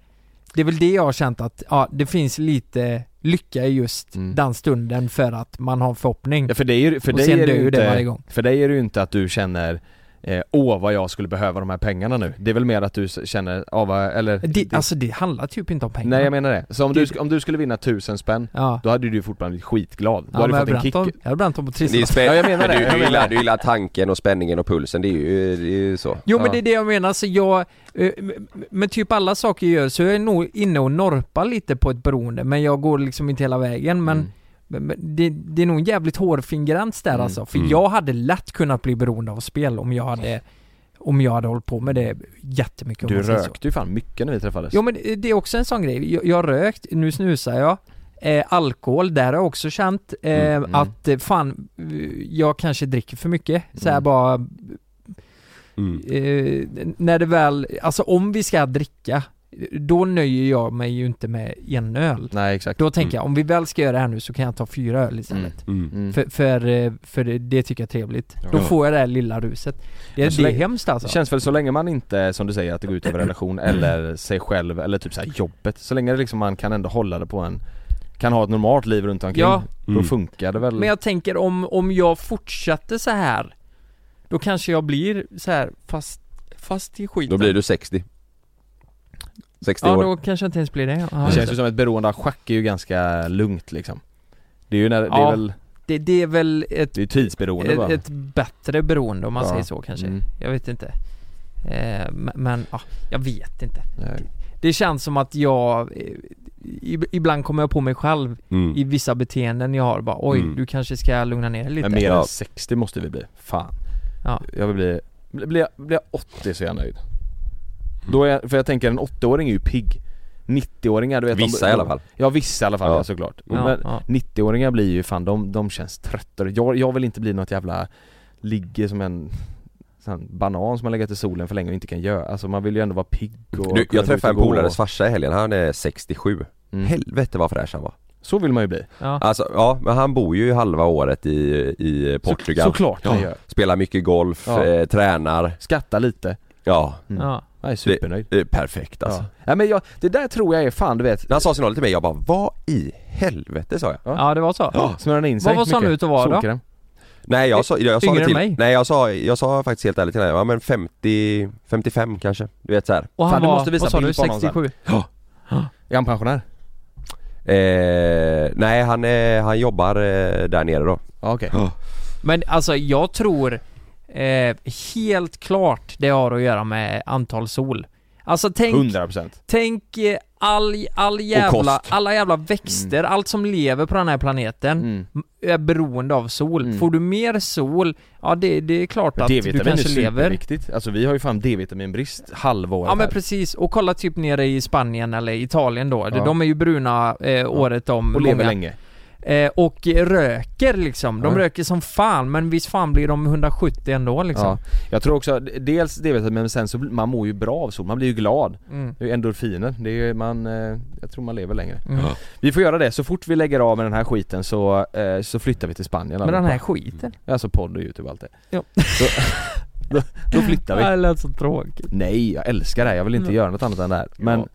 det är väl det jag har känt att, ja det finns lite lycka i just Mm. den stunden för att man har en förhoppning. Ja för dig, för dig är det ju inte. För dig är det ju inte att du känner eh, Åh vad jag skulle behöva de här pengarna nu Det är väl mer att du känner, vad, eller Det, alltså det handlar typ inte om pengar. Nej jag menar det, så om du, Det- sk- om du skulle vinna tusen spänn Ja. Då hade du ju fortfarande blivit skitglad, då Ja, hade men du fått en kick dem, jag har bränt dem på Det är trisslott. spä- Ja, jag menar det, du, du, gillar, det. du gillar tanken och spänningen och pulsen, det är ju, det är ju så Jo men Ja. det är det jag menar, så jag, eh, m- med typ alla saker jag gör så är jag nog inne och norpar lite på ett beroende men jag går liksom inte hela vägen men, Mm. Men, men det, det är nog en jävligt hårfin gräns där Mm, alltså, för mm. jag hade lätt kunnat bli beroende av spel om jag hade om jag hade hållit på med det jättemycket Du rökte ju fan mycket när vi träffades Jo men det- är också en sån grej, jag, jag har rökt, nu snusar jag eh, Alkohol, där har jag också känt eh, Mm, mm. att eh, fan, jag kanske dricker för mycket, så här Mm. bara mm. eh, när det väl, alltså om vi ska dricka, då nöjer jag mig ju inte med en öl. Nej exakt Då tänker Mm. jag, om vi väl ska göra det här nu så kan jag ta fyra öl istället. Mm. Mm. För, för, eh, för det, det tycker jag är trevligt. Då Ja. får jag det här lilla ruset. Det, det är länge- hemskt alltså. Det känns väl så länge man inte, som du säger, att det går ut över relation eller sig själv eller typ så här jobbet Så länge det liksom man kan ändå hålla det på en Kan ha ett normalt liv runt omkring Ja. Då Mm. funkar det väl Men jag tänker om, om jag fortsätter så här Då kanske jag blir så här fast, fast i skiten. Då blir du 60 60 Ja år då kanske inte ens blir det. Ja, Det känns ju som ett beroende av schack är ju ganska lugnt liksom Det är ju när, det är Ja, väl, det, det är väl ett, det är tidsberoende bara ett, ett bättre beroende om man Ja. säger så kanske. Mm. Jag vet inte. Eh, men, ja, jag vet inte. Nej. Det känns som att jag, eh, ibland kommer jag på mig själv mm. i vissa beteenden jag har bara oj, Mm. du kanske ska lugna ner lite. Men mer Ja. än 60 måste vi bli, fan Ja. Jag vill bli, blir jag, blir jag 80 så är jag nöjd Då är för jag tänker en 80-åring är ju pigg 90-åringar du vet Vissa de, i alla fall Ja vissa i alla fall Ja. ja. såklart Ja, Men ja. 90-åringar blir ju fan, de, de känns tröttare jag, jag vill inte bli något jävla Ligger som en sån banan som har legat i solen för länge och inte kan göra, alltså man vill ju ändå vara pigg och du, Jag träffade en polares och- farsa i helgen, han är 67 mm. Helvete vad fräsch han var Så vill man ju bli, Ja. Alltså ja, men han bor ju halva året i, i Portugal så, Såklart Ja. gör Spelar mycket golf, Ja. eh, tränar Skatta lite, Ja, mm. Ja. Jag är supernöjd det är perfekt alltså ja. ja men jag, det där tror jag är fan du vet När han sa sin ålder till mig, jag bara vad i helvete sa jag ja, det var så? Ja, smörjer in sig Vad var sån mycket. ut att vara då? Nej jag sa, jag sa Yngre det än till, mig? nej jag sa, jag sa faktiskt helt ärligt till henne, ja men 50, 55 kanske, du vet så här. Och han Fan, du var, måste visa vad sa du, bild på honom sen. 67? Är han pensionär? Eh, nej han, är, han jobbar eh, där nere då Ja okej Men alltså jag tror eh, helt klart det har att göra med antal sol. Alltså tänk, 100% tänk eh, all, all jävla, alla jävla växter, allt som lever på den här planeten mm. är beroende av sol. Mm. Får du mer sol, ja det, det är klart att du D-vitamin är kanske lever. superviktigt, alltså vi har ju fan D-vitaminbrist halvåret Ja men här. precis, och kolla typ nere i Spanien eller Italien då, Ja. de är ju bruna eh, året om Och lever länge Eh, och röker liksom, de Ja. röker som fan men visst fan blir de 170 ändå liksom. Ja, jag tror också, dels D-vitamin men sen så man mår ju bra av sol, man blir ju glad Mm. Det är ju endorfiner, det är ju, man, eh, jag tror man lever längre Mm. Ja. Vi får göra det, så fort vi lägger av med den här skiten så, eh, så flyttar vi till Spanien Men den här skiten. Alltså podd och youtube och allt det Ja. så, då, då flyttar vi Det lät så tråkigt. Nej, jag älskar det här, jag vill inte Ja. göra något annat än det här Men, Ja.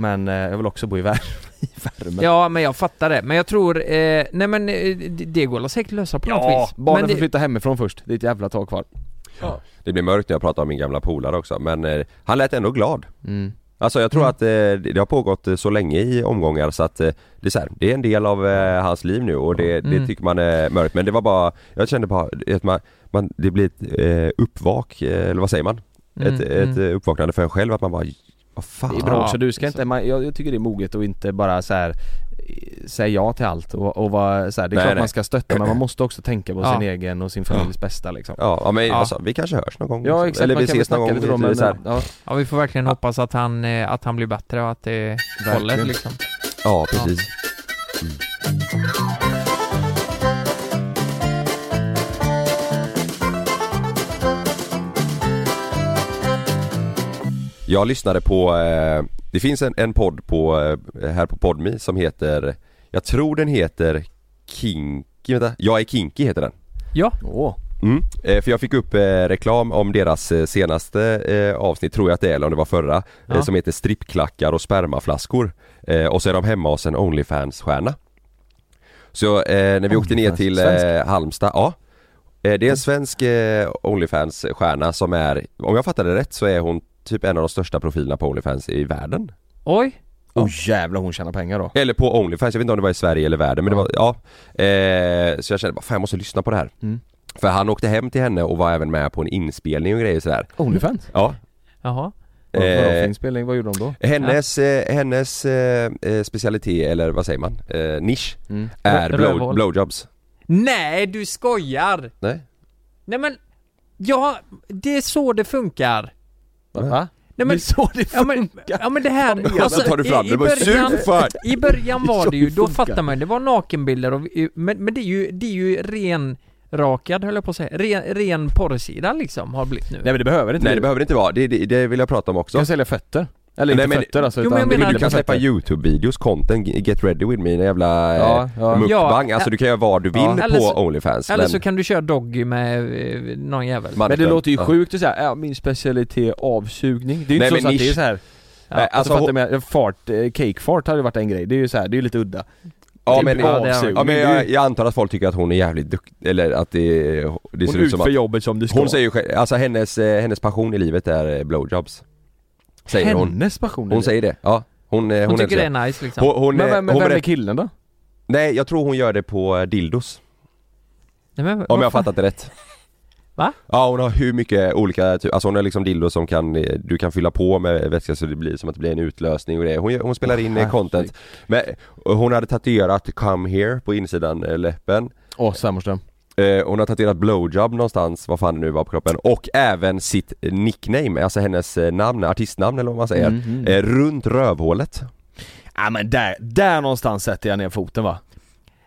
Men eh, jag vill också bo i värme, i värme. Ja men jag fattar det, men jag tror, eh, nej men eh, det, det går säkert lösa på något Ja, vis. barnen men får det, flytta hemifrån först, det är ett jävla tag kvar Det blir mörkt när jag pratar om min gamla polare också men eh, han lät ändå glad mm. Alltså jag tror Mm. att eh, det det har pågått eh, så länge i omgångar så att eh, det, är så här, det är en del av eh, hans liv nu och det, det Mm. tycker man är mörkt men det var bara Jag kände bara att man, man, det blir ett eh, uppvak, eh, eller vad säger man? Mm, ett, mm. ett eh, uppvaknande för en själv att man bara Vad fan? Det är bra Ja, också, du ska inte, man, jag, jag tycker det är moget och inte bara så här eh, säga ja till allt och, och vara så här, det är Nej, klart nej. man ska stötta men man måste också tänka på Ja. sin egen och sin familjs bästa liksom Ja, ja men Ja. Alltså, vi kanske hörs någon gång Ja exakt, Eller vi ses någon gång lite då, men, så här. ja, Ja vi får verkligen hoppas att han, eh, att han blir bättre och att det håller liksom. Ja precis Jag lyssnade på, eh, det finns en, en podd på, eh, här på Podmi som heter Jag tror den heter Kinky, vänta, Jag är Kinky heter den Ja, Åh, Mm. Eh, för jag fick upp eh, reklam om deras senaste eh, avsnitt, tror jag att det är, eller om det var förra, Ja. eh, som heter Strippklackar och spermaflaskor. Eh, och så är de hemma hos en Onlyfans-stjärna. Så eh, när vi åkte ner till eh, Halmstad, ja. Det är en svensk Onlyfans-stjärna som är, om jag fattade rätt så är hon typ en av de största profilerna på Onlyfans i världen. oj. oh, jävlar hon tjänar pengar då Eller på Onlyfans, jag vet inte om det var i Sverige eller världen men Ja. det var, ja. Eh, så jag kände bara, fan jag måste lyssna på det här. Mm. För han åkte hem till henne och var även med på en inspelning och grejer sådär. Onlyfans? Ja. Jaha. Vad vadå för Eh, inspelning, vad gjorde de då? hennes, eh, hennes eh, eh, specialitet, eller vad säger man, eh, nisch Mm. är blow, blowjobs. Nej du skojar! Nej? Nej men, ja, det är så det funkar. Va? Nej det men, är så det ja men, funkar! ja men det här, du? tar du fram i, det? i början, i början Det var det ju, det då funkar. fattar man det var nakenbilder och, men, men det är ju, det är ju ren rakad höll jag på att säga, ren, ren porrsida liksom har blivit nu. Nej men det behöver inte Nej det behöver det inte vara, det, det, det vill jag prata om också. kan sälja fötter Eller Nej, inte men- fötter alltså Jo, men jag utan menar- Du kan släppa youtube-videos, content, get ready with me, en jävla eh, Ja, ja. mukbang, Ja, alltså du kan göra vad du vill Ja. Eller på så- Onlyfans Eller men så kan du köra doggy med eh, någon jävel. Men det låter ju Ja. sjukt att säga, ja min specialitet är avsugning Det är ju Nej, inte men så att det är så här. Nej, alltså, alltså, med, fart, eh, cake fart hade ju varit en grej, det är ju så här, det är ju lite udda Ja Typ men, ja, det ja, men jag, jag antar att folk tycker att hon är jävligt duktig, eller att det, det Hon ser ut som att jobbet som det ska Hon säger ju själv, alltså hennes, eh, hennes passion i livet är blowjobs Säger hon Hennes passion är Hon det. säger det, ja Hon, eh, Hon, hon, tycker det är nice liksom. Hon, hon, Men vem, hon vem är killen då? Nej jag tror hon gör det på dildos Nej, men, Om jag har fattat det rätt Va? Ja hon har hur mycket olika, alltså hon har liksom dildos som kan, eh, du kan fylla på med vätska så det blir som att det blir en utlösning och det. Hon, hon spelar in eh, content Men hon hade tatuerat 'come here' på insidan läppen Åh, Sammerström Eh, Hon har tatuerat blowjob någonstans, vad fan det nu var på kroppen och även sitt nickname, alltså hennes eh, namn, artistnamn eller vad man säger, Mm, mm. eh, runt rövhålet Ja men där, där någonstans sätter jag ner foten va?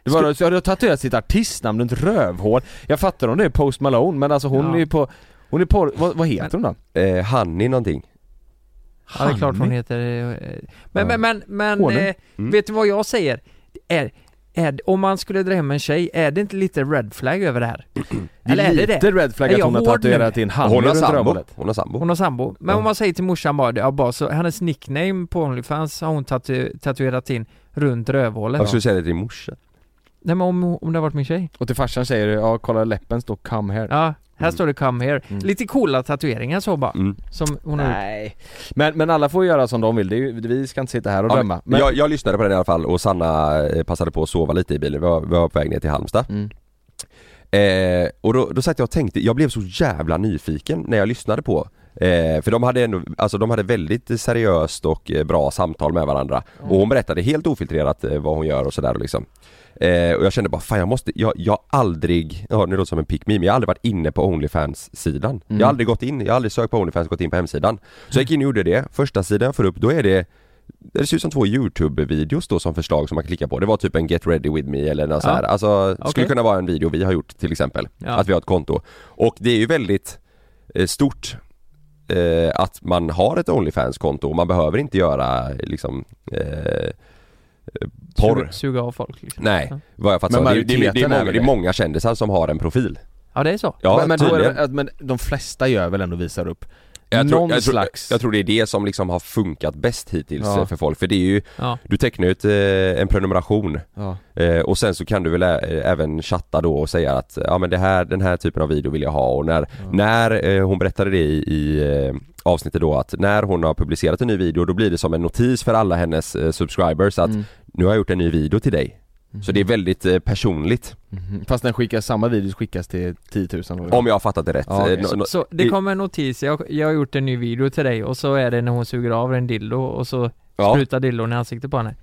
Det var, så har du tatuerat sitt artistnamn runt rövhål? Jag fattar om det är Post Malone men alltså hon Ja. är ju på Hon är på, vad, vad heter hon då? eh, Honey någonting Ja det är klart hon Hanni? heter... eh, Men, Ja. men, men, men Honung. eh, Mm. vet du vad jag säger? Är, är, om man skulle dra hem en tjej, är det inte lite red flag över det här? Eller är det lite det? red flag Är att hon har tatuerat in Hanni Hon har sambo, hon har sambo Hon har sambo. Men Ja. om man säger till morsan bara, ja, bara så, hennes nickname på Onlyfans har hon tatu, tatuerat in runt rövhålet. Jag skulle säga det till din morsa Nej men om, om det har varit min tjej. Och till farsan säger du, ja kolla läppen står 'come here' Ja, här Mm. står det 'come here' Mm. Lite coola tatueringar så bara, mm. som hon har gjort. Nej men, men alla får göra som de vill, det är ju, vi ska inte sitta här och Ja, döma men, jag, jag lyssnade på den i alla fall och Sanna eh, passade på att sova lite i bilen, vi var, vi var på väg ner till Halmstad mm. eh, Och då, då satt jag och tänkte, jag blev så jävla nyfiken när jag lyssnade på Eh, för de hade ändå, alltså de hade väldigt seriöst och eh, bra samtal med varandra. Och hon berättade helt ofiltrerat eh, vad hon gör och sådär liksom. Eh, och jag kände bara fan jag måste, jag, jag har aldrig, ja nu låter som en pick me, men jag har aldrig varit inne på Onlyfans-sidan. Jag har aldrig gått in, jag har aldrig sökt på Onlyfans, gått in på hemsidan. Så jag gick in och gjorde det, första sidan jag får upp, då är det det ser ut som två YouTube-videos då som förslag som man kan klicka på. Det var typ en Get Ready With Me eller något Ja. så här. Alltså, det skulle kunna vara en video vi har gjort till exempel. Ja. Att vi har ett konto. Och det är ju väldigt eh, stort eh, att man har ett Onlyfans-konto och man behöver inte göra liksom eh, porr. Suga, suga av folk liksom. Nej, Ja. vad jag fattar. Men Det, det, är- det, är många, det är det? många kändisar som har en profil. Ja det är så? Ja, men, men, då är det, men de flesta gör väl ändå visar upp Jag tror, någon jag, tror, slags jag tror det är det som liksom har funkat bäst hittills Ja. eh, för folk. För det är ju, Ja. du tecknar ju ett, eh, en prenumeration ja. Eh, och sen så kan du väl ä- även chatta då och säga att ja men det här, den här typen av video vill jag ha och när, när eh, hon berättade det i, i eh, avsnittet då att när hon har publicerat en ny video då blir det som en notis för alla hennes eh, subscribers att Mm. nu har jag gjort en ny video till dig. Så det är väldigt eh, personligt Mhm. Fast den skickas, samma video skickas till 10 000 då. om jag har fattat det rätt. Ja, okej. Eh, no- Så det kommer en notis, jag, jag har gjort en ny video till dig och så är det när hon suger av en dildo och så ja, sprutar dildon i ansiktet på henne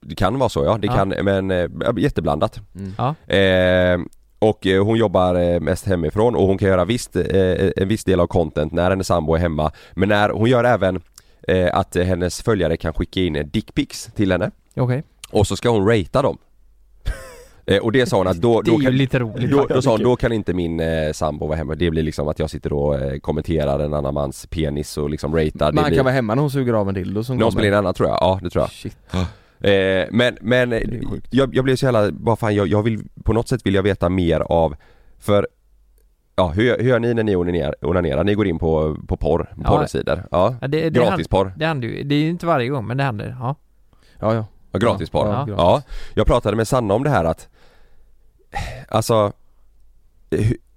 det kan vara så ja, det Ja. kan, men eh, jätteblandat. Mm. Ja, Eh, och eh, hon jobbar eh, mest hemifrån och hon kan göra visst, eh, en viss del av content när hennes sambo är hemma. Men när, hon gör även eh, att eh, hennes följare kan skicka in dickpics till henne okej och så ska hon ratea dem. Eh, och det sa hon att då, då kan, lite roligt då, då sa hon, då kan inte min eh, sambo vara hemma. Det blir liksom att jag sitter och eh, kommenterar en annan mans penis och liksom ratear. Han blir, kan vara hemma när hon suger av en dildo som någon spelar in en annan tror jag, ja det tror jag. Shit. Eh, men men jag, jag blev så jävla, vad fan jag, jag vill, på något sätt vill jag veta mer av, för Ja, hur, hur gör ni när ni onanerar? onanerar? Ni går in på, på porr, Ja. porrsidor? Ja, ja, det, det, gratisporr? det händer ju, det är ju inte varje gång men det händer, ja Ja ja. Ja, gratisporr? Ja, Ja. Jag pratade med Sanna om det här att Alltså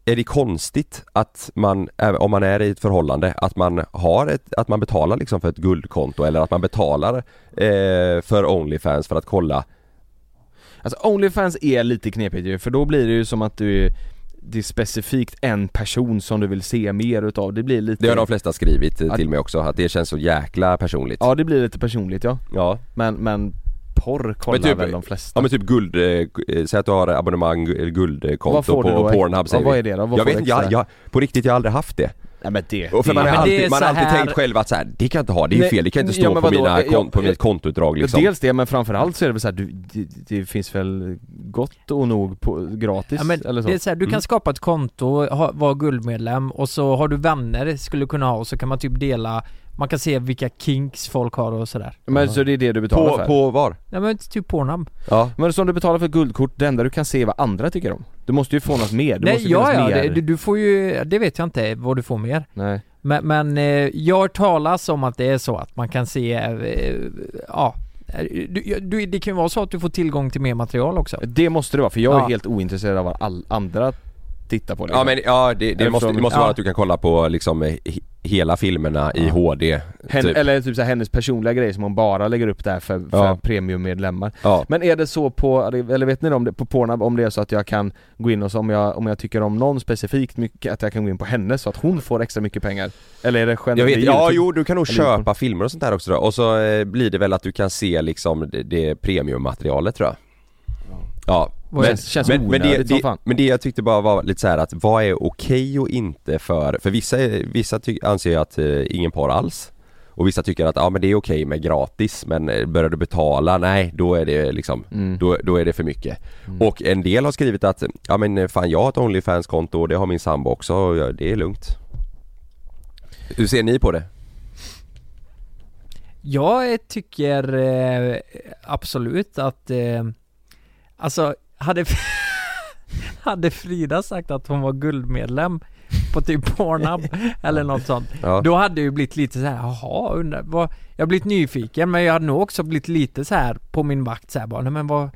Är det konstigt att man, om man är i ett förhållande, att man har ett, att man betalar liksom för ett guldkonto eller att man betalar eh, för Onlyfans för att kolla? Alltså Onlyfans är lite knepigt ju, för då blir det ju som att du det är specifikt en person som du vill se mer utav, det blir lite Det har de flesta skrivit eh, till mig också, att det känns så jäkla personligt. Ja det blir lite personligt ja, Ja, men, men porr kollar typ- väl de flesta? ja men typ guld, eh, eh, säg att du har abonnemang, eh, guldkonto på? Pornhub säger ja, vad är det då? Vad Jag vet inte, jag, jag, på riktigt jag har aldrig haft det Nej men det, Och för det man har alltid, är man har alltid här- tänkt själv att så här, det kan jag inte ha, det är ju Nej, fel, det kan inte ja, stå men på, mina, Ja, kon, på ja, mitt kontoutdrag liksom Dels det, men framförallt så är det väl så här, du, det, det finns väl gott och nog på, gratis Ja, men eller så? det är så här, du kan Mm. skapa ett konto, ha, vara guldmedlem och så har du vänner skulle kunna ha och så kan man typ dela Man kan se vilka kinks folk har och sådär. Men så det är det du betalar På, för? på var? Ja men typ Pornhub Ja. Men som du betalar för ett guldkort, det enda du kan se är vad andra tycker om. Du måste ju få något mer, det Nej måste ja ja, mer. det, du- du får ju, det vet jag inte vad du får mer. Nej. Men, men eh, jag har talas om att det är så att man kan se, eh, ja. Du, du, Det kan ju vara så att du får tillgång till mer material också. Det måste det vara, för jag är Ja. helt ointresserad av vad all, andra tittar på liksom. Ja men ja det, det måste, det måste ja. vara att du kan kolla på liksom eh, he- hela filmerna i Ja. HD Hen, typ. Eller typ så här, hennes personliga grejer som hon bara lägger upp där för, för Ja. premiummedlemmar Ja, Men är det så på, eller vet ni om det, på Pornhub om det är så att jag kan gå in och så om jag, om jag tycker om någon specifikt mycket, att jag kan gå in på henne så att hon får extra mycket pengar? Eller är det jag generellt? vet, det är ja jo du kan nog köpa YouTube. filmer och sånt där också då. och så eh, blir det väl att du kan se liksom det, det premiummaterialet tror jag Ja, men, känns- men, men, det, det, fan. men det jag tyckte bara var lite så att vad är okej och inte för, för vissa, vissa ty, anser ju att eh, ingen porr alls och vissa tycker att ja men det är okej med gratis men eh, börjar du betala, nej då är det liksom Mm. då, då är det för mycket. Och en del har skrivit att ja men eh, fan jag har ett Onlyfans-konto och det har min sambo också och det är lugnt. Hur ser ni på det? Jag tycker eh, absolut att eh, Alltså hade Hade Frida sagt att hon var guldmedlem på typ Pornhub eller något sånt Ja. Då hade jag ju blivit lite så här, jaha, undrar vad Jag har blivit nyfiken men jag hade nog också blivit lite så här på min vakt så här bara, nej men vad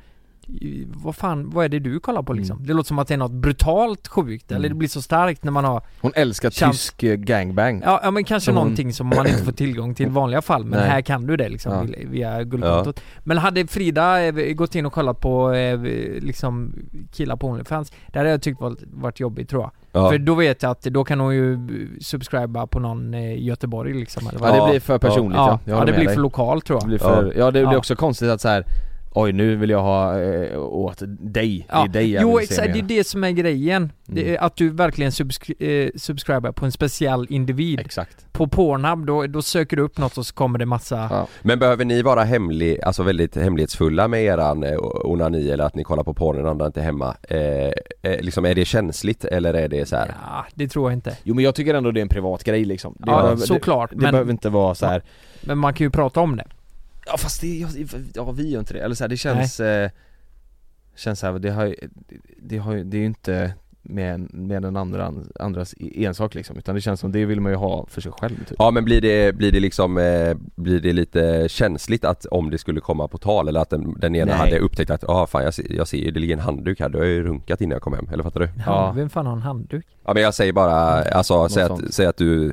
vad fan, vad är det du kollar på liksom? Det låter som att det är något brutalt sjukt, eller det blir så starkt när man har Hon älskar Chans- tysk eh, gangbang Ja, ja men kanske Som hon- någonting som man inte får tillgång till i vanliga fall men Nej. här kan du det liksom Ja. via- guldkontot Men hade Frida eh, gått in och kollat på eh, liksom killar på Onlyfans Det hade jag tyckt var, varit jobbigt tror jag Ja. För då vet jag att då kan hon ju subscriba på någon i Göteborg liksom eller vad Ja, Ja, det blir för personligt ja, ja, ja, det blir dig. för lokalt tror Det jag blir för, ja. det blir Ja. också konstigt att så här. Oj nu vill jag ha eh, åt dig, Ja. det är dig jag Jo vill se exakt, det är mer. det som är grejen. Det Mm. är att du verkligen subskri- eh, subscribar på en speciell individ. Exakt På Pornhub, då, då söker du upp något och så kommer det massa Ja. Men behöver ni vara hemlig, alltså väldigt hemlighetsfulla med eran eh, onani eller att ni kollar på porr när andra inte är hemma? Eh, eh, liksom är det känsligt eller är det så här? Ja, det tror jag inte. Jo men jag tycker ändå det är en privat grej liksom det Ja, såklart, Det, det men- behöver inte vara så här. Men man kan ju prata om det. Ja fast det, ja, ja vi gör inte det, eller så här, det känns eh, Känns så här, det har ju, det har ju, det är ju inte med, med den andra, andras ensak liksom utan det känns som det vill man ju ha för sig själv typ. Ja men blir det, blir det liksom, eh, blir det lite känsligt att om det skulle komma på tal eller att den, den ena Nej. hade upptäckt att ja ah, fan jag, ser- jag ser ju det ligger en handduk här, du har ju runkat innan jag kom hem, eller fattar du? Ja. Vem fan har en handduk? Ja men jag säger bara, alltså säg att, säg att du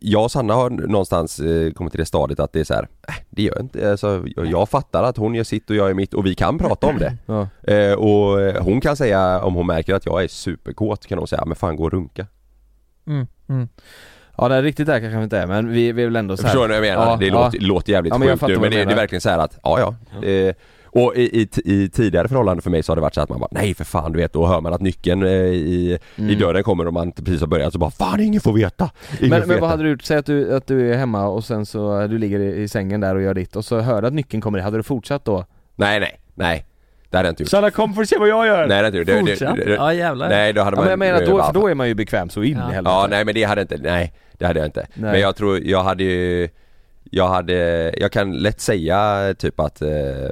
jag och Sanna har någonstans eh, kommit till det stadiet att det är så här, äh, det gör inte, alltså, jag, jag fattar att hon gör sitt och jag gör mitt och vi kan prata om det. Ja. Eh, och eh, hon kan säga, om hon märker att jag är superkåt kan hon säga, men fan gå och runka. Mm, mm. Ja det är riktigt där kanske inte är men vi, vi är väl ändå så här. Förstår ni vad jag menar? Ja, det ja. låter, låter jävligt Ja, men jag sjukt nu men du det, det är verkligen så här att, ja ja. Eh, och i, i, i tidigare förhållanden för mig så har det varit så att man bara nej för fan du vet, då hör man att nyckeln eh, i, i Mm. dörren kommer och man precis har börjat så bara fan ingen får veta! Ingen Men, får men veta. vad hade du gjort? Säg att du, att du är hemma och sen så, du ligger i, i sängen där och gör ditt och så hör du att nyckeln kommer in, hade du fortsatt då? Nej nej, nej. Det hade jag inte gjort. Sanna kom för att se vad jag gör! Nej det hade jag inte gjort. Fortsatt? det- det- Ja jävlar. Nej då hade Ja, man men jag menar då, bara- för då är man ju bekväm så in Ja. i helvete Ja nej men det hade jag inte, nej det hade jag inte. Nej. Men jag tror, jag hade ju Jag hade, jag kan lätt säga typ att eh, eh,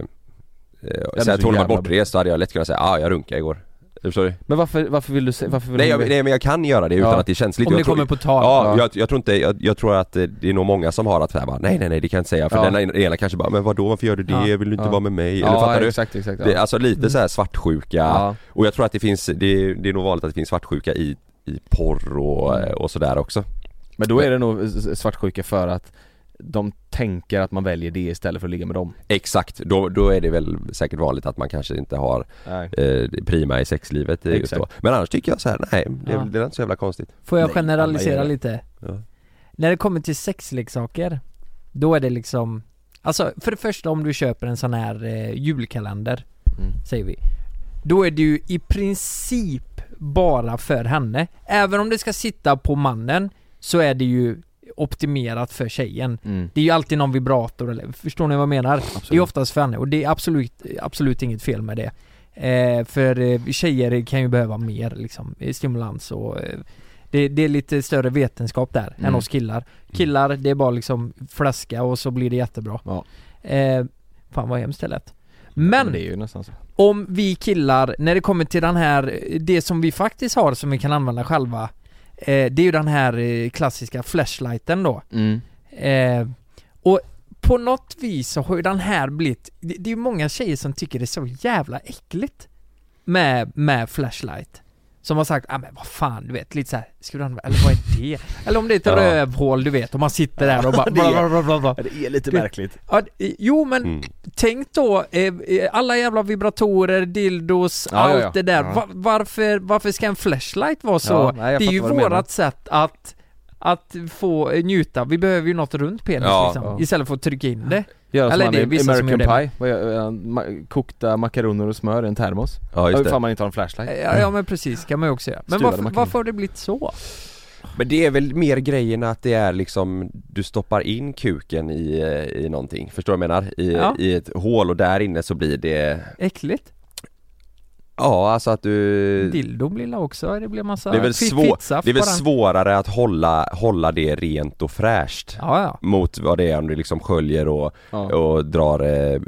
Säg att hon var bortrest så hade jag lätt kunnat säga ah, jag runkade igår. Förstår du? Men varför, varför vill du se, varför vill Nej, hon jag, nej men jag kan göra det utan Ja. att det är känsligt. Om jag det tror, kommer på tal. Ja, Ja. Jag, jag tror inte, jag, jag tror att det är nog många som har att säga bara, nej nej nej det kan jag inte säga för Ja. den ena kanske bara, men vadå varför gör du det? Ja. Vill du inte Ja. vara med mig? Ja, Eller fattar du? exakt, exakt ja. Det, alltså lite Mm. så här svartsjuka ja. och jag tror att det finns, det, det är nog vanligt att det finns svartsjuka i, i porr och, Mm. och sådär också. Men då är det nog svartsjuka för att de tänker att man väljer det istället för att ligga med dem Exakt, då, då är det väl säkert vanligt att man kanske inte har eh, prima i sexlivet just då. Men annars tycker jag så här, nej det, Ja. det är inte så jävla konstigt. Får jag Nej, generalisera lite? Ja. När det kommer till sexleksaker Då är det liksom Alltså för det första om du köper en sån här eh, julkalender Mm. Säger vi Då är det ju i princip bara för henne Även om det ska sitta på mannen Så är det ju optimerat för tjejen Mm. Det är ju alltid någon vibrator eller, förstår ni vad jag menar? Det är Absolut. oftast för henne och det är absolut, absolut inget fel med det eh, För eh, tjejer kan ju behöva mer liksom, eh, stimulans och eh, det, det är lite större vetenskap där än Mm. hos killar Killar, det är bara liksom flaska och så blir det jättebra Ja. eh, Fan vad hemskt det lät Men Men det om vi killar, när det kommer till den här, det som vi faktiskt har som vi kan använda själva eh, Det är ju den här eh, klassiska flashlighten då mm. Eh, och på något vis så har ju den här blivit, det, det är ju många tjejer som tycker det är så jävla äckligt med, med flashlight. Som har sagt, ah men vad fan du vet, lite såhär, ska du använda, eller vad är det? Eller om det är ett Ja. rövhål du vet, och man sitter där och bara Det är- bla, bla, bla, bla. Ja, Det är lite Det- märkligt Ja, jo men Mm. tänk då, eh, eh, alla jävla vibratorer, dildos, Ja, ja, allt ja. det där. Ja. Va, varför, varför ska en flashlight vara så? Ja, nej, det är ju du vårat sätt att att få eh, njuta, vi behöver ju något runt penis Ja, liksom, ja. istället för att trycka in det Göra Eller som det är vissa som American gör det Pie, vad gör han? Ma- kokta makaroner och smör i en termos Ja just det. man inte har en flashlight Ja, ja men precis, kan man ju också göra. Men varför, varför har det blivit så? Men det är väl mer grejen att det är liksom Du stoppar in kuken i, eh, i någonting, förstår du vad jag menar? I, Ja. I ett hål och där inne så blir det Äckligt? Ja alltså att du Dildo blir också, det blir massa Det är väl, fittsaft det är väl svårare att hålla, hålla det rent och fräscht Ja, ja. Mot vad det är om du liksom sköljer och, ja. och drar eh,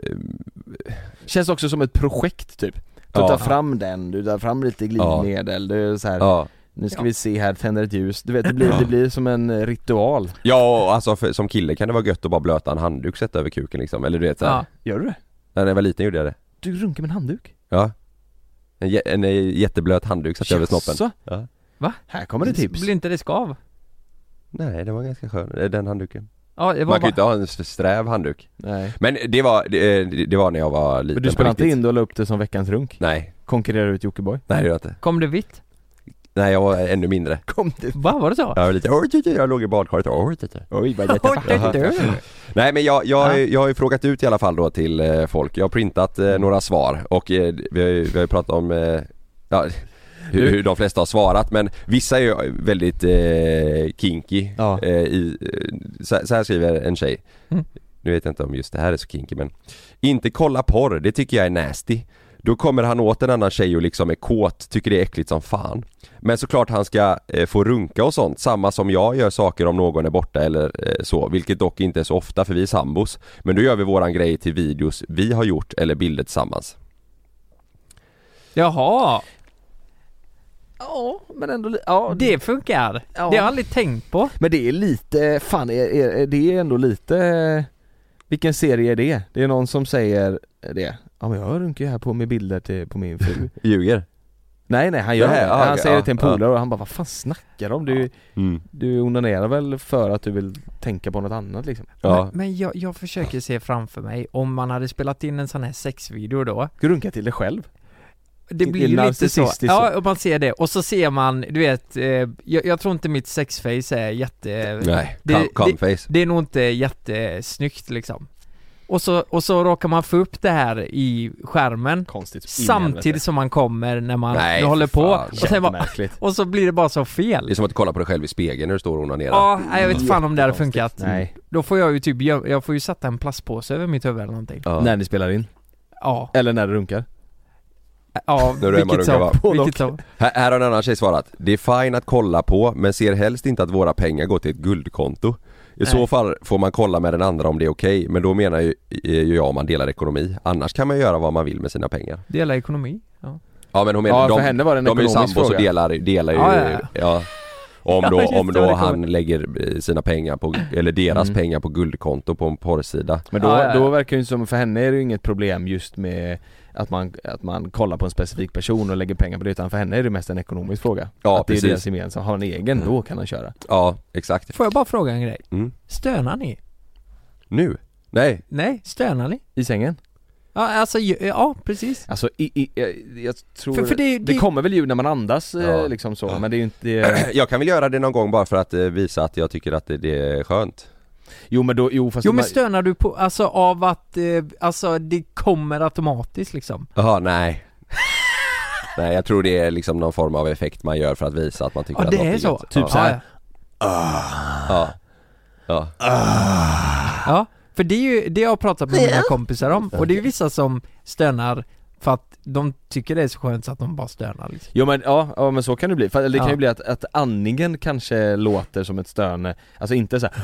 Känns också som ett projekt typ Du Ja. tar fram den, du tar fram lite glidmedel, du är så här, Ja, nu ska Ja. vi se här, tänder ett ljus, du vet det blir, det blir som en eh, ritual ja och alltså för, som kille kan det vara gött att bara blöta en handduk sätta över kuken liksom, eller du vet såhär, ja. Gör du det? När jag var liten gjorde jag det Du runkar med en handduk? Ja En, en eh, jätteblöt handduk satt jag över snoppen? Ja. Här kommer det tips Blir inte det skav? Nej den var ganska skön, eh, den handduken Ja, det var Man kan ju bara... inte ha en sträv handduk Nej Men det var, det, det var när jag var liten Men du spelade inte in det och la upp det som veckans runk? Nej, Konkurrerar ut Jockiboi? nej det gör jag inte Kom det vitt? Nej jag var ännu mindre Kom det? Va, var det så? Jag var lite oj, oj, oj, jag låg i badkaret oj, oj, oj. Vad oj. Nej men jag, jag, Ja. jag har ju frågat ut i alla fall då till eh, folk Jag har printat eh, några svar och eh, vi, har ju, vi har ju pratat om eh, ja, hur, hur de flesta har svarat men vissa är ju väldigt eh, kinky Ja. eh, i, eh, så, så här skriver en tjej Mm. Nu vet jag inte om just det här är så kinky men Inte kolla porr, det tycker jag är nasty Då kommer han åt en annan tjej och liksom är kåt, tycker det är äckligt som fan Men såklart han ska eh, få runka och sånt, samma som jag gör saker om någon är borta eller eh, så Vilket dock inte är så ofta för vi är sambos Men då gör vi våran grej till videos vi har gjort eller bilder tillsammans Jaha, Ja men ändå ja, det funkar. Ja. Det har jag aldrig tänkt på. Men det är lite, fan är, är, är det är ändå lite Vilken serie är det? Det är någon som säger det Ja men jag runkar ju här på med bilder till, på min fru. Ljuger? Nej nej han gör det, han okej, säger det till en polare och han bara vad fan snackar du om? Du, mm. du onanerar väl för att du vill tänka på något annat liksom? Ja, Men, men jag, jag försöker se framför mig, om man hade spelat in en sån här sexvideo då. Ska du runka till dig själv? Det blir ju lite så, ja och man ser det, och så ser man, du vet, eh, jag, jag tror inte mitt sexface är jätte... nej, det, det, det är nog inte jättesnyggt liksom och så, och så råkar man få upp det här i skärmen Konstigt Samtidigt som man kommer när man Nej, håller på. fan. och, sen bara, och så blir det bara så fel. Det är som att kolla på dig själv i spegeln när du står och onanerar. Ja, jag vet fan om det hade funkat. Nej, Då får jag ju typ, jag, jag får ju sätta en plastpåse över mitt huvud eller någonting. Ja. när ni spelar in? Ja, Eller när du runkar? ja, När du vilket va? vilket Här, här har en annan tjej svarat. Det är fine att kolla på men ser helst inte att våra pengar går till ett guldkonto I Nej. så fall får man kolla med den andra om det är okej men då menar ju, ju jag om man delar ekonomi Annars kan man göra vad man vill med sina pengar Dela ekonomi, ja Ja men hon menar, Ja de, för henne var det en de är ju sambos och delar, delar ju, Ja, ja, ja, ja. Om då, om då han lägger eh, sina pengar på, eller deras Mm. pengar på guldkonto på en porrsida Men då, Ja, ja, ja. då verkar det ju som, för henne är det ju inget problem just med att man, att man kollar på en specifik person och lägger pengar på det utan för henne är det mest en ekonomisk fråga Ja, Att det är deras gemensamma, har en egen då kan han köra Ja, exakt Får jag bara fråga en grej? mm. Stönar ni? Nu? Nej, Nej, stönar ni? I sängen? Ja, alltså, ja precis Alltså i, i, jag, jag tror, För- för det- det, det- kommer väl ljud när man andas Ja. eh, liksom så, men det är ju inte jag kan väl göra det någon gång bara för att eh, visa att jag tycker att det, det är skönt Jo men då, jo fast Jo men stönar du på, alltså av att, eh, alltså det kommer automatiskt liksom? Jaha, nej Nej jag tror det är liksom någon form av effekt man gör för att visa att man tycker Ja att det något är så? gött. Typ ja. så här. Ja, ja. Ja, för det är ju, det har jag pratat med mina kompisar om, och det är ju vissa som stönar de tycker det är så skönt så att de bara stönar liksom. Jo men ja, ja men så kan det bli, för det kan Ja. ju bli att, att andningen kanske låter som ett stön, alltså inte så här,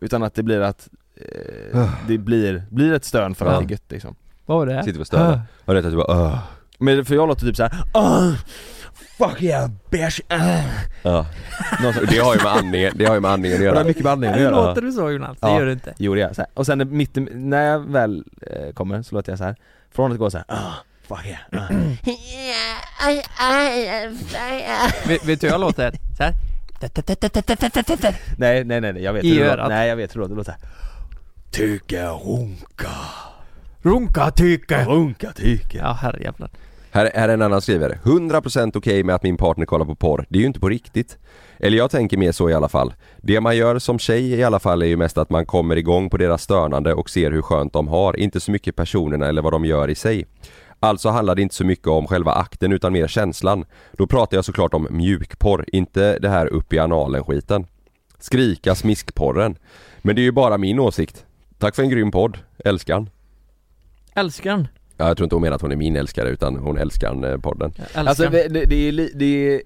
utan att det blir att eh, det blir, blir ett stön för att Ja. det är gött liksom Vad var det? Sitter och stönar. Och det är typ bara "Åh." Men för jag låter typ såhär oh, Fuck yeah bitch! Uh. Ja. Det har ju med andningen, det har ju med andningen att Det har göra mycket med andningen att göra låter du så Jonas? Det Ja. gör du inte Jo det gör jag, och sen mitt, när jag väl eh, kommer så låter jag så här. från att gå så här, oh, uh. vet, vet du hur jag låter? Så här. Nej nej nej nej, jag vet I hur det låter, örat. nej jag vet hur det låter, det låter såhär Tycke runka, Runka tycker runka tycke Ja herrejävlar Här, här är en annan skrivare. 100% okej med att min partner kollar på porr. Det är ju inte på riktigt. Eller jag tänker mer så i alla fall. Det man gör som tjej i alla fall är ju mest att man kommer igång på deras stönande och ser hur skönt de har. Inte så mycket personerna eller vad de gör i sig. Alltså handlar det inte så mycket om själva akten utan mer känslan. Då pratar jag såklart om mjukporr, inte det här upp i analen skiten. Skrika smiskporren. Men det är ju bara min åsikt. Tack för en grym podd, älskan. Älskar den Ja, jag tror inte hon menar att hon är min älskare utan hon älskar eh, podden. Jag älskar Alltså det, det, det, är, det är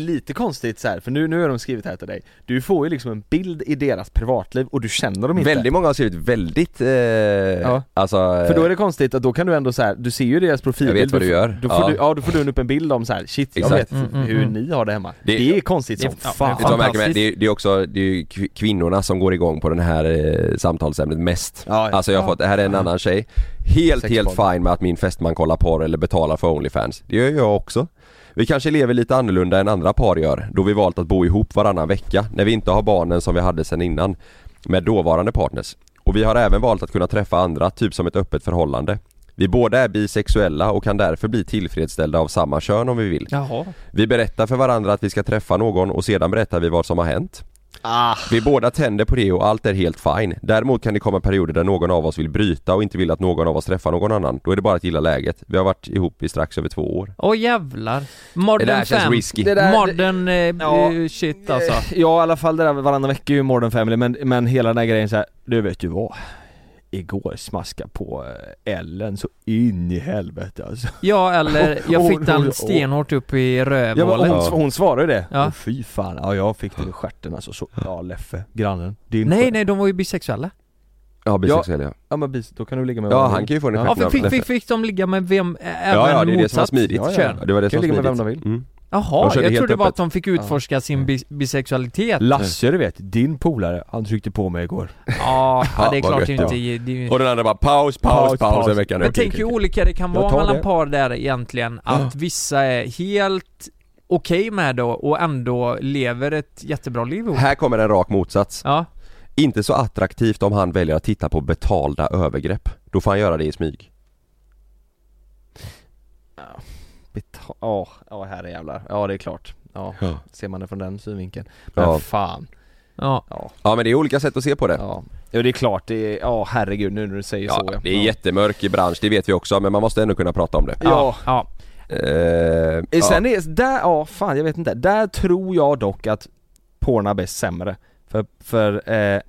lite konstigt så här, för nu, nu har de skrivit här till dig Du får ju liksom en bild i deras privatliv och du känner dem inte Väldigt många har skrivit väldigt, eh, alltså För då är det konstigt att då kan du ändå så här, du ser ju deras profilbild Jag vet vad du gör. Då får Ja. du, ja då får du upp en bild om så här, shit jag Exakt. vet Mm, mm, hur mm. ni har det hemma Det- Det, är konstigt det- som ja, fan jag märker med? Det är, det är också, det är ju kv- kvinnorna som går igång på den här eh, samtalsämnet mest Ja, ja. Alltså jag har Ja. fått, det här är en annan tjej Helt helt fine med att min fästman kollar porr eller betalar för Onlyfans Det gör jag också Vi kanske lever lite annorlunda än andra par gör då vi valt att bo ihop varannan vecka när vi inte har barnen som vi hade sen innan Med dåvarande partners Och vi har även valt att kunna träffa andra, typ som ett öppet förhållande Vi Vi båda är bisexuella och kan därför bli tillfredsställda av samma kön om vi vill. Jaha. Vi berättar för varandra att vi ska träffa någon och sedan berättar vi vad som har hänt. Ah. Vi båda tänder på det och allt är helt fine. Däremot kan det komma perioder där någon av oss vill bryta och inte vill att någon av oss träffar någon annan. Då är det bara att gilla läget. Vi har varit ihop i strax över två år. Åh jävlar. Modern Det där känns risky. Det där- Modern eh, Ja. eh, shit alltså. Ja i alla fall det där varannan vecka är ju Modern Family men, men hela den här grejen så här, du vet ju vad Igår smaska på eh, Ellen så in i helvete alltså Ja eller, jag fick den stenhårt upp i Ja, rövhålet. hon, hon svarade det, Ja. Åh, fy fan, ja jag fick det i stjärten alltså så, ja Leffe, grannen, din Nej nej, de var ju bisexuella. Ja bisexuell ja. Ja men bis, då kan du ligga med Ja han kan ju få den i Ja, Ja, stjärten för av fick, fick, fick de ligga med vem, även Ja ja det är det som var motsatt smidigt. Ja? Ja, det var det som Kan var ligga med vem de vill. Mm. Jaha, jag helt trodde bara att de fick utforska sin bis bisexualitet. Lasse du vet, din polare, han tryckte på mig igår Ja, Ja, ja, det är klart gött, inte. ja. Det, Och den andra bara paus, paus, Paus, paus, en vecka nu. men Okej, tänk hur olika det kan vara mellan det. par där egentligen. Att vissa är helt okej med det och ändå lever ett jättebra liv ihop. Här kommer en rak motsats. Ja, Inte så attraktivt om han väljer att titta på betalda övergrepp. Då får han göra det i smyg. Ja, ja herre jävlar, ja det är klart Ja, Ja. ser man det från den synvinkeln Men Ja. fan ja. Ja, Ja men det är olika sätt att se på det. ja Ja det är klart, det är, ja herregud nu när du säger Ja, så det är jättemörk i bransch, det vet vi också, men man måste ändå kunna prata om det. Ja, ja. Eh, Eh, ja. Sen är, där, ja fan jag vet inte, där tror jag dock att Pornhub är sämre För, för, eh,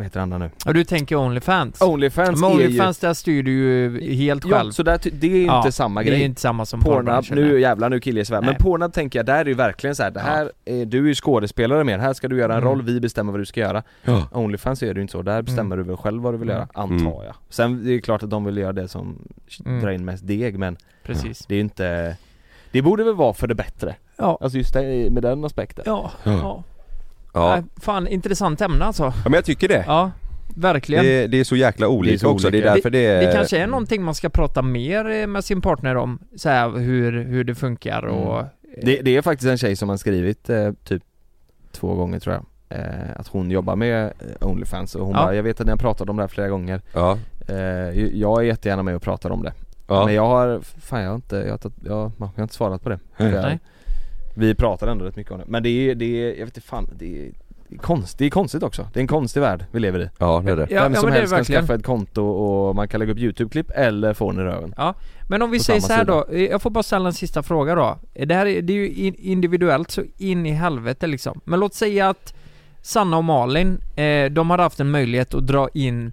vad heter andra nu? Och du tänker Onlyfans? Onlyfans Men är Onlyfans där styr du ju helt ju, ja själv. så där, det är ju Ja, inte samma det är grej inte samma som Pornhub, nu jävlar nu killar jag men. Pornhub tänker jag, där är ju verkligen så här, det här, är, du är ju skådespelare mer, här ska du göra en Mm. roll, vi bestämmer vad du ska göra Ja. Onlyfans är det ju inte så, där bestämmer du väl själv vad du vill Mm. göra, antar jag Sen det är det klart att de vill göra det som Mm. drar in mest deg men Precis. det är ju inte Det borde väl vara för det bättre, Ja. alltså just det, med den aspekten Ja. Ja. Ja. Nej, fan intressant ämne alltså. ja men jag tycker det. Ja, verkligen. Det, Det, det är så jäkla olika så också, det är därför det är... kanske är någonting man ska prata mer eh, med sin partner om, så här, hur, hur det funkar och... Mm. Det, det är faktiskt en tjej som har skrivit eh, typ två gånger tror jag eh, Att hon jobbar med Onlyfans och hon Ja. bara, jag vet att ni har pratat om det här flera gånger Ja. Jag är jättegärna med och pratar om det Ja. Men jag har, fan jag har inte, jag har, jag, jag har inte svarat på det Nej. Vi pratar ändå rätt mycket om det, men det är, det är jag vet inte fan, det är, konst, det är konstigt också, det är en konstig värld vi lever i ja, det är det. Ja, Vem ja som men det är helst kan skaffa ett konto och man kan lägga upp youtube-klipp eller få den i röven Men om vi på säger så här sida. då, jag får bara ställa en sista fråga då. Det här är, det är ju in- individuellt så in i helvete liksom. Men låt säga att Sanna och Malin, eh, de har haft en möjlighet att dra in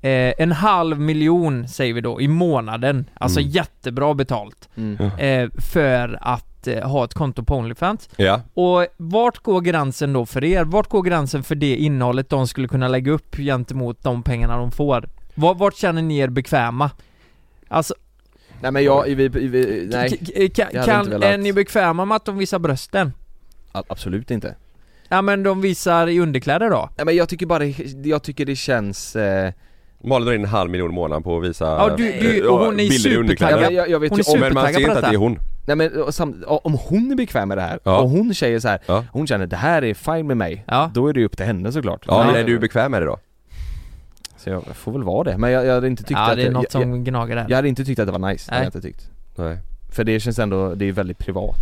eh, en halv miljon, säger vi då, i månaden. Alltså Mm. jättebra betalt. mm. Eh, för att eh, ha ett konto på Onlyfans. Ja. Och vart går gränsen då för er? Vart går gränsen för det innehållet de skulle kunna lägga upp gentemot de pengarna de får? Vart, vart känner ni er bekväma? Alltså, Nej men jag, vi, vi, nej K- kan, jag kan, velat. är ni bekväma med att de visar brösten? a- absolut inte Ja men de visar i underkläder då? Nej men jag tycker bara det, jag tycker det känns eh, Malin drar in en halv miljon i månaden på att visa Ja, du- du- eh, och hon är bilder i ja, underkläder. men jag, jag vet Hon ju är Men man ser inte att det är hon. Nej men och sam, om hon är bekväm med det här, Ja. och hon säger så här, Ja. hon känner det här är fine med mig, Ja. då är det ju upp till henne såklart Ja, men Nej, är du bekväm med det då? Så jag får väl vara det, men jag, jag hade inte tyckt Ja att det är något jag, som jag, gnager där jag hade inte tyckt att det var nice, det hade Nej. jag inte tyckt Nej. För det känns ändå, det är väldigt privat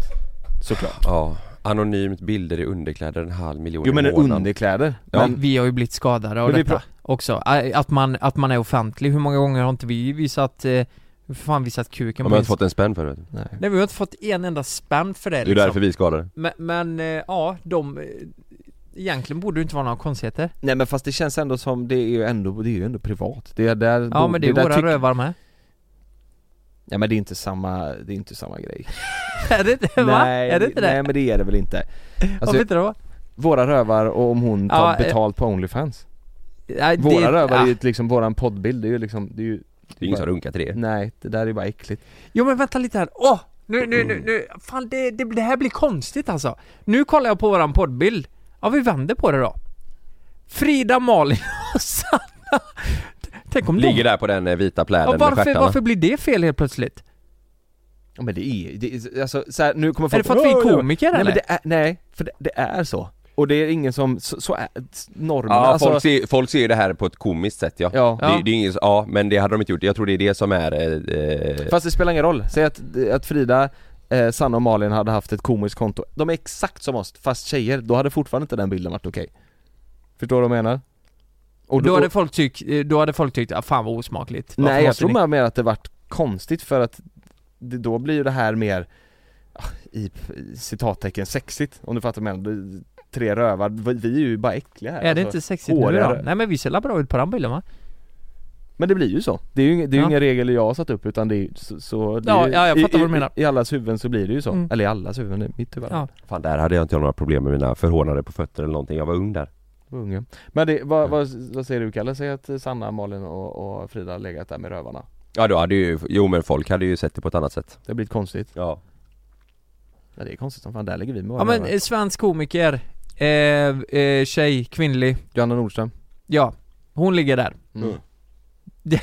Såklart Ja. Anonymt bilder i underkläder en halv miljon Jo men i underkläder, Ja. men Vi har ju blivit skadade av detta också, att man, att man är offentlig, hur många gånger har inte vi visat, eh, hur fan visat kuken på har inte fått en spänn för det. nej. Nej vi har inte fått en enda spänn för det Det är liksom. därför vi är skadade. Men, men eh, ja, de eh, Egentligen borde det inte vara några konstigheter nej men fast det känns ändå som, det är ju ändå, det är ju ändå privat Det är där, Ja men det är där våra tyck- rövar med Ja men det är inte samma, det är inte samma grej Är det inte? Va? Är det inte det? Nej men det är det väl inte Alltså Varför inte då? våra rövar och om hon tar Ja, eh, betalt på Onlyfans Nej, det- Våra rövar är ah. ju liksom våran poddbild, det är ju liksom, det är ju Det är ingen som runkar till det. Nej, det där är bara äckligt Jo men vänta lite här, åh! Nu, nu, nu, nu, fan det, det, det här blir konstigt alltså Nu kollar jag på våran poddbild Ja vi vänder på det då Frida, Malin och Sanna Tänk om Ligger de... där på den eh, vita pläden Ja, med varför, stjärtarna. varför blir det fel helt plötsligt? Ja men det är, det är alltså så här, nu kommer Är det folk för att vi är komiker Nej eller? men det är, nej, för det, det är så Och det är ingen som, så, så är normen Ja, alltså, folk, ser, folk ser ju det här på ett komiskt sätt ja. Ja. Det, det är ingen, ja men det hade de inte gjort, jag tror det är det som är eh, eh, Fast det spelar ingen roll, säg att, att Frida, eh, Sanna och Malin hade haft ett komiskt konto De är exakt som oss, fast tjejer, då hade fortfarande inte den bilden varit okej Förstår du vad jag menar? Och då, hade folk tyckt, eh, då hade folk tyckt, ah, fan vad osmakligt Varför Nej jag tror ni- mer att det vart konstigt för att det, då blir ju det här mer ah, i i citattecken sexigt om du fattar vad jag menar. Det- Tre rövar, vi är ju bara äckliga här Är det alltså. inte sexigt nu då? Nej men vi ser bra ut på den bilden va? Men det blir ju så, det är ju, det är ju Ja. inga regler jag har satt upp utan det är så, så det Ja, är ja, jag fattar i, vad du menar. I, I allas huvuden så blir det ju så, Mm. eller i allas huvuden, i mitt huvud Ja. Fan där hade jag inte några problem med mina förhånade på fötter eller någonting, jag var ung där Unge. Men det, vad, vad, vad säger du Kalle? Säg att Sanna, Malin och, och Frida legat där med rövarna Ja då hade ju, jo men folk hade ju sett det på ett annat sätt Det har blivit konstigt Ja Ja det är konstigt som fan, där lägger vi med Ja men rövar. eh, svensk komiker, eh, eh, tjej, kvinnlig, Johanna Nordström ja, hon ligger där Mm.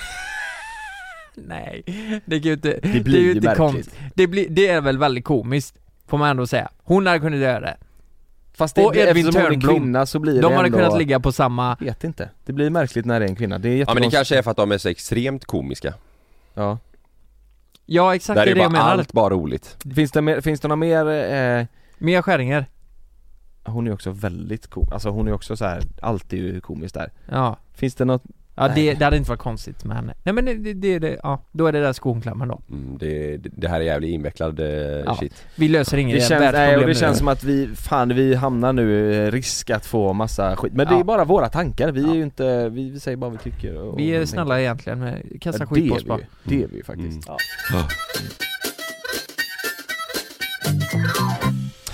Nej, det är ju inte, Det blir det är ju ju inte märkligt. konst, det, blir, det är väl väldigt komiskt, får man ändå säga. Hon hade kunnat göra det. Fast det, Och Edvin eftersom hon är Törnblom. kvinna så blir De det hade ändå, kunnat ligga på samma, vet inte Det blir märkligt när det är en kvinna, det är Ja men det jättekonstigt kanske är för att de är så extremt komiska Ja ja exakt Där det är är det jag bara menar. allt bara roligt Finns det, mer, finns det några mer, eh, Mia Skäringer, hon är också väldigt cool, alltså hon är också så här alltid ju komisk där ja. Finns det något, Ja Nej. det, det hade inte varit konstigt med henne. Nej men det, det, det, det ja, då är det där skonklämmen då. mm, det, det här är jävligt invecklad eh, Ja. shit Vi löser inget det känns, nej, och det nu. känns som att vi, fan vi hamnar nu i risk att få massa skit Men det Ja. är bara våra tankar, vi Ja. är ju inte, vi, vi säger bara vad vi tycker och, Vi är snälla egentligen, men tänker. kasta ja, skit det på är oss vi bara. det är vi ju faktiskt Mm.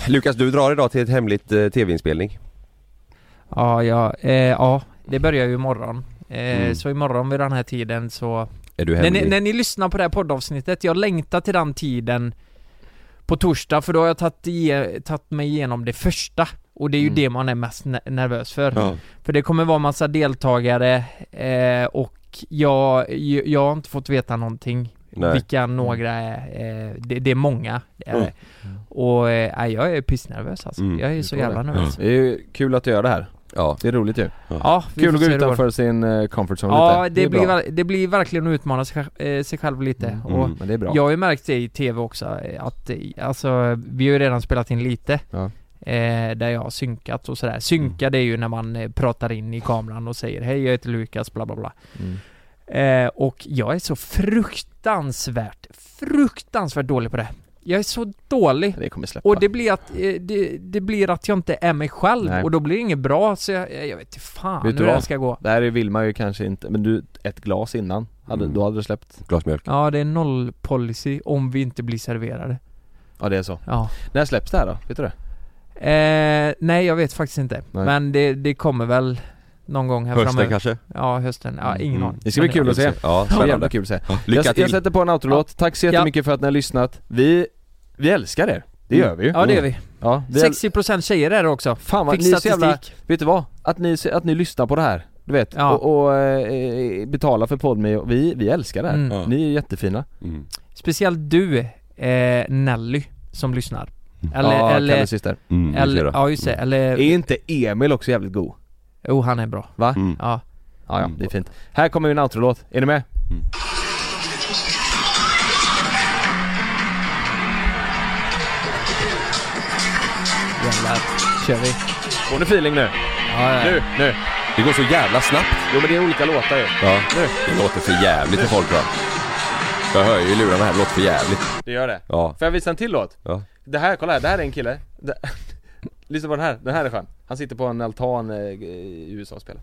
Lukas du drar idag till ett hemligt eh, tv-inspelning Ja, ja, eh, ja, det börjar ju imorgon. Eh, Mm. Så imorgon vid den här tiden så... Är du När ni, när ni lyssnar på det här poddavsnittet, jag längtar till den tiden på torsdag för då har jag tagit, mig igenom det första. Och det är ju Mm. det man är mest ne- nervös för. Ja. För det kommer vara massa deltagare eh, och jag, jag har inte fått veta någonting Nej. vilka några är. Eh, det, det är många. Det är Mm. det. Och eh, jag är pissnervös alltså. Mm. Jag är så jävla det. nervös. Det är ju kul att du gör det här, Ja, det är roligt ju Ja, Kul att gå det utanför sin eh, comfort zone Ja, lite det, är blir, det blir verkligen att utmana sig, själv- eh, sig själv lite. Mm, Och Men det är bra jag har ju märkt det i TV också, eh, att eh, alltså, vi har ju redan spelat in lite. Ja. Eh, där jag har synkat och sådär. Synka det är ju när man eh, pratar in i kameran och säger hej jag heter Lukas, bla bla bla. Eh, och jag är så fruktansvärt, fruktansvärt dålig på det. Jag är så dålig. Det kommer släppa Och det blir att, eh, det, det blir att jag inte är mig själv Nej. och då blir det inget bra så jag, jag vet inte fan Vet hur det här ska gå. Det här vill man ju kanske inte, men du, ett glas innan, hade, Mm. då hade du släppt glas mjölk Ja det är noll policy om vi inte blir serverade. Ja det är så Ja. När släpps det här då? Vet du det? Eh, nej jag vet faktiskt inte. Nej. Men det, det kommer väl någon gång här Hösten kanske? Ja hösten, ja ingen Mm. aning. Det ska bli kul att se. Ja, spännande jävla kul att se ja, Lycka jag, jag till! sätter på en outro-låt, tack så Ja. jättemycket för att ni har lyssnat Vi, vi älskar er, det gör vi ju Ja det gör vi. Ja, vi äl- 60% tjejer är det också. Fan vad, Fick ni är så jävla, statistik. vet du vad? Att ni, att ni lyssnar på det här, du vet, Ja. och, och eh, betalar för Podme vi, vi älskar det här Mm. Ja. Ni är jättefina Mm. Speciellt du, eh, Nelly, som lyssnar. Eller, Ja, eller, Kalles syster Mm, det eller, jag. ja just det, eller, Är inte Emil också jävligt god? Jo han är bra. Va? Mm. Ja. Ja, ja, det är fint. Här kommer en outro-låt, är ni med? Jävlar. Kör vi. Får ni feeling nu? Ja, ja. Nu, nu! Det går så jävla snabbt Jo men det är olika låtar ju Ja, Nu. det låter för jävligt för folk va? Jag hör ju i lurarna här, det låter för jävligt Det gör det Ja, Får jag visa en till låt? ja Det här, kolla här, det här är en kille det, Lyssna på den här, den här är skön. Han sitter på en altan eh, i USA och spelar.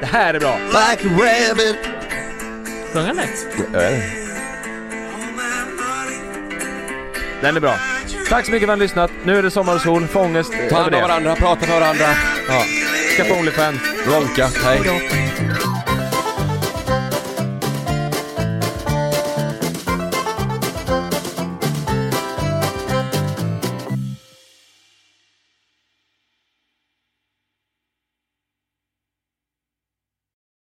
Det här är bra! Like a rabbit. Sjöng han det? Den är bra. Tack så mycket för att ni har lyssnat, nu är det sommar och sol, få ångest Ta över hand om varandra, prata med varandra. Ja, skaffa Onlyfans. Ronka, hej. Hejdå.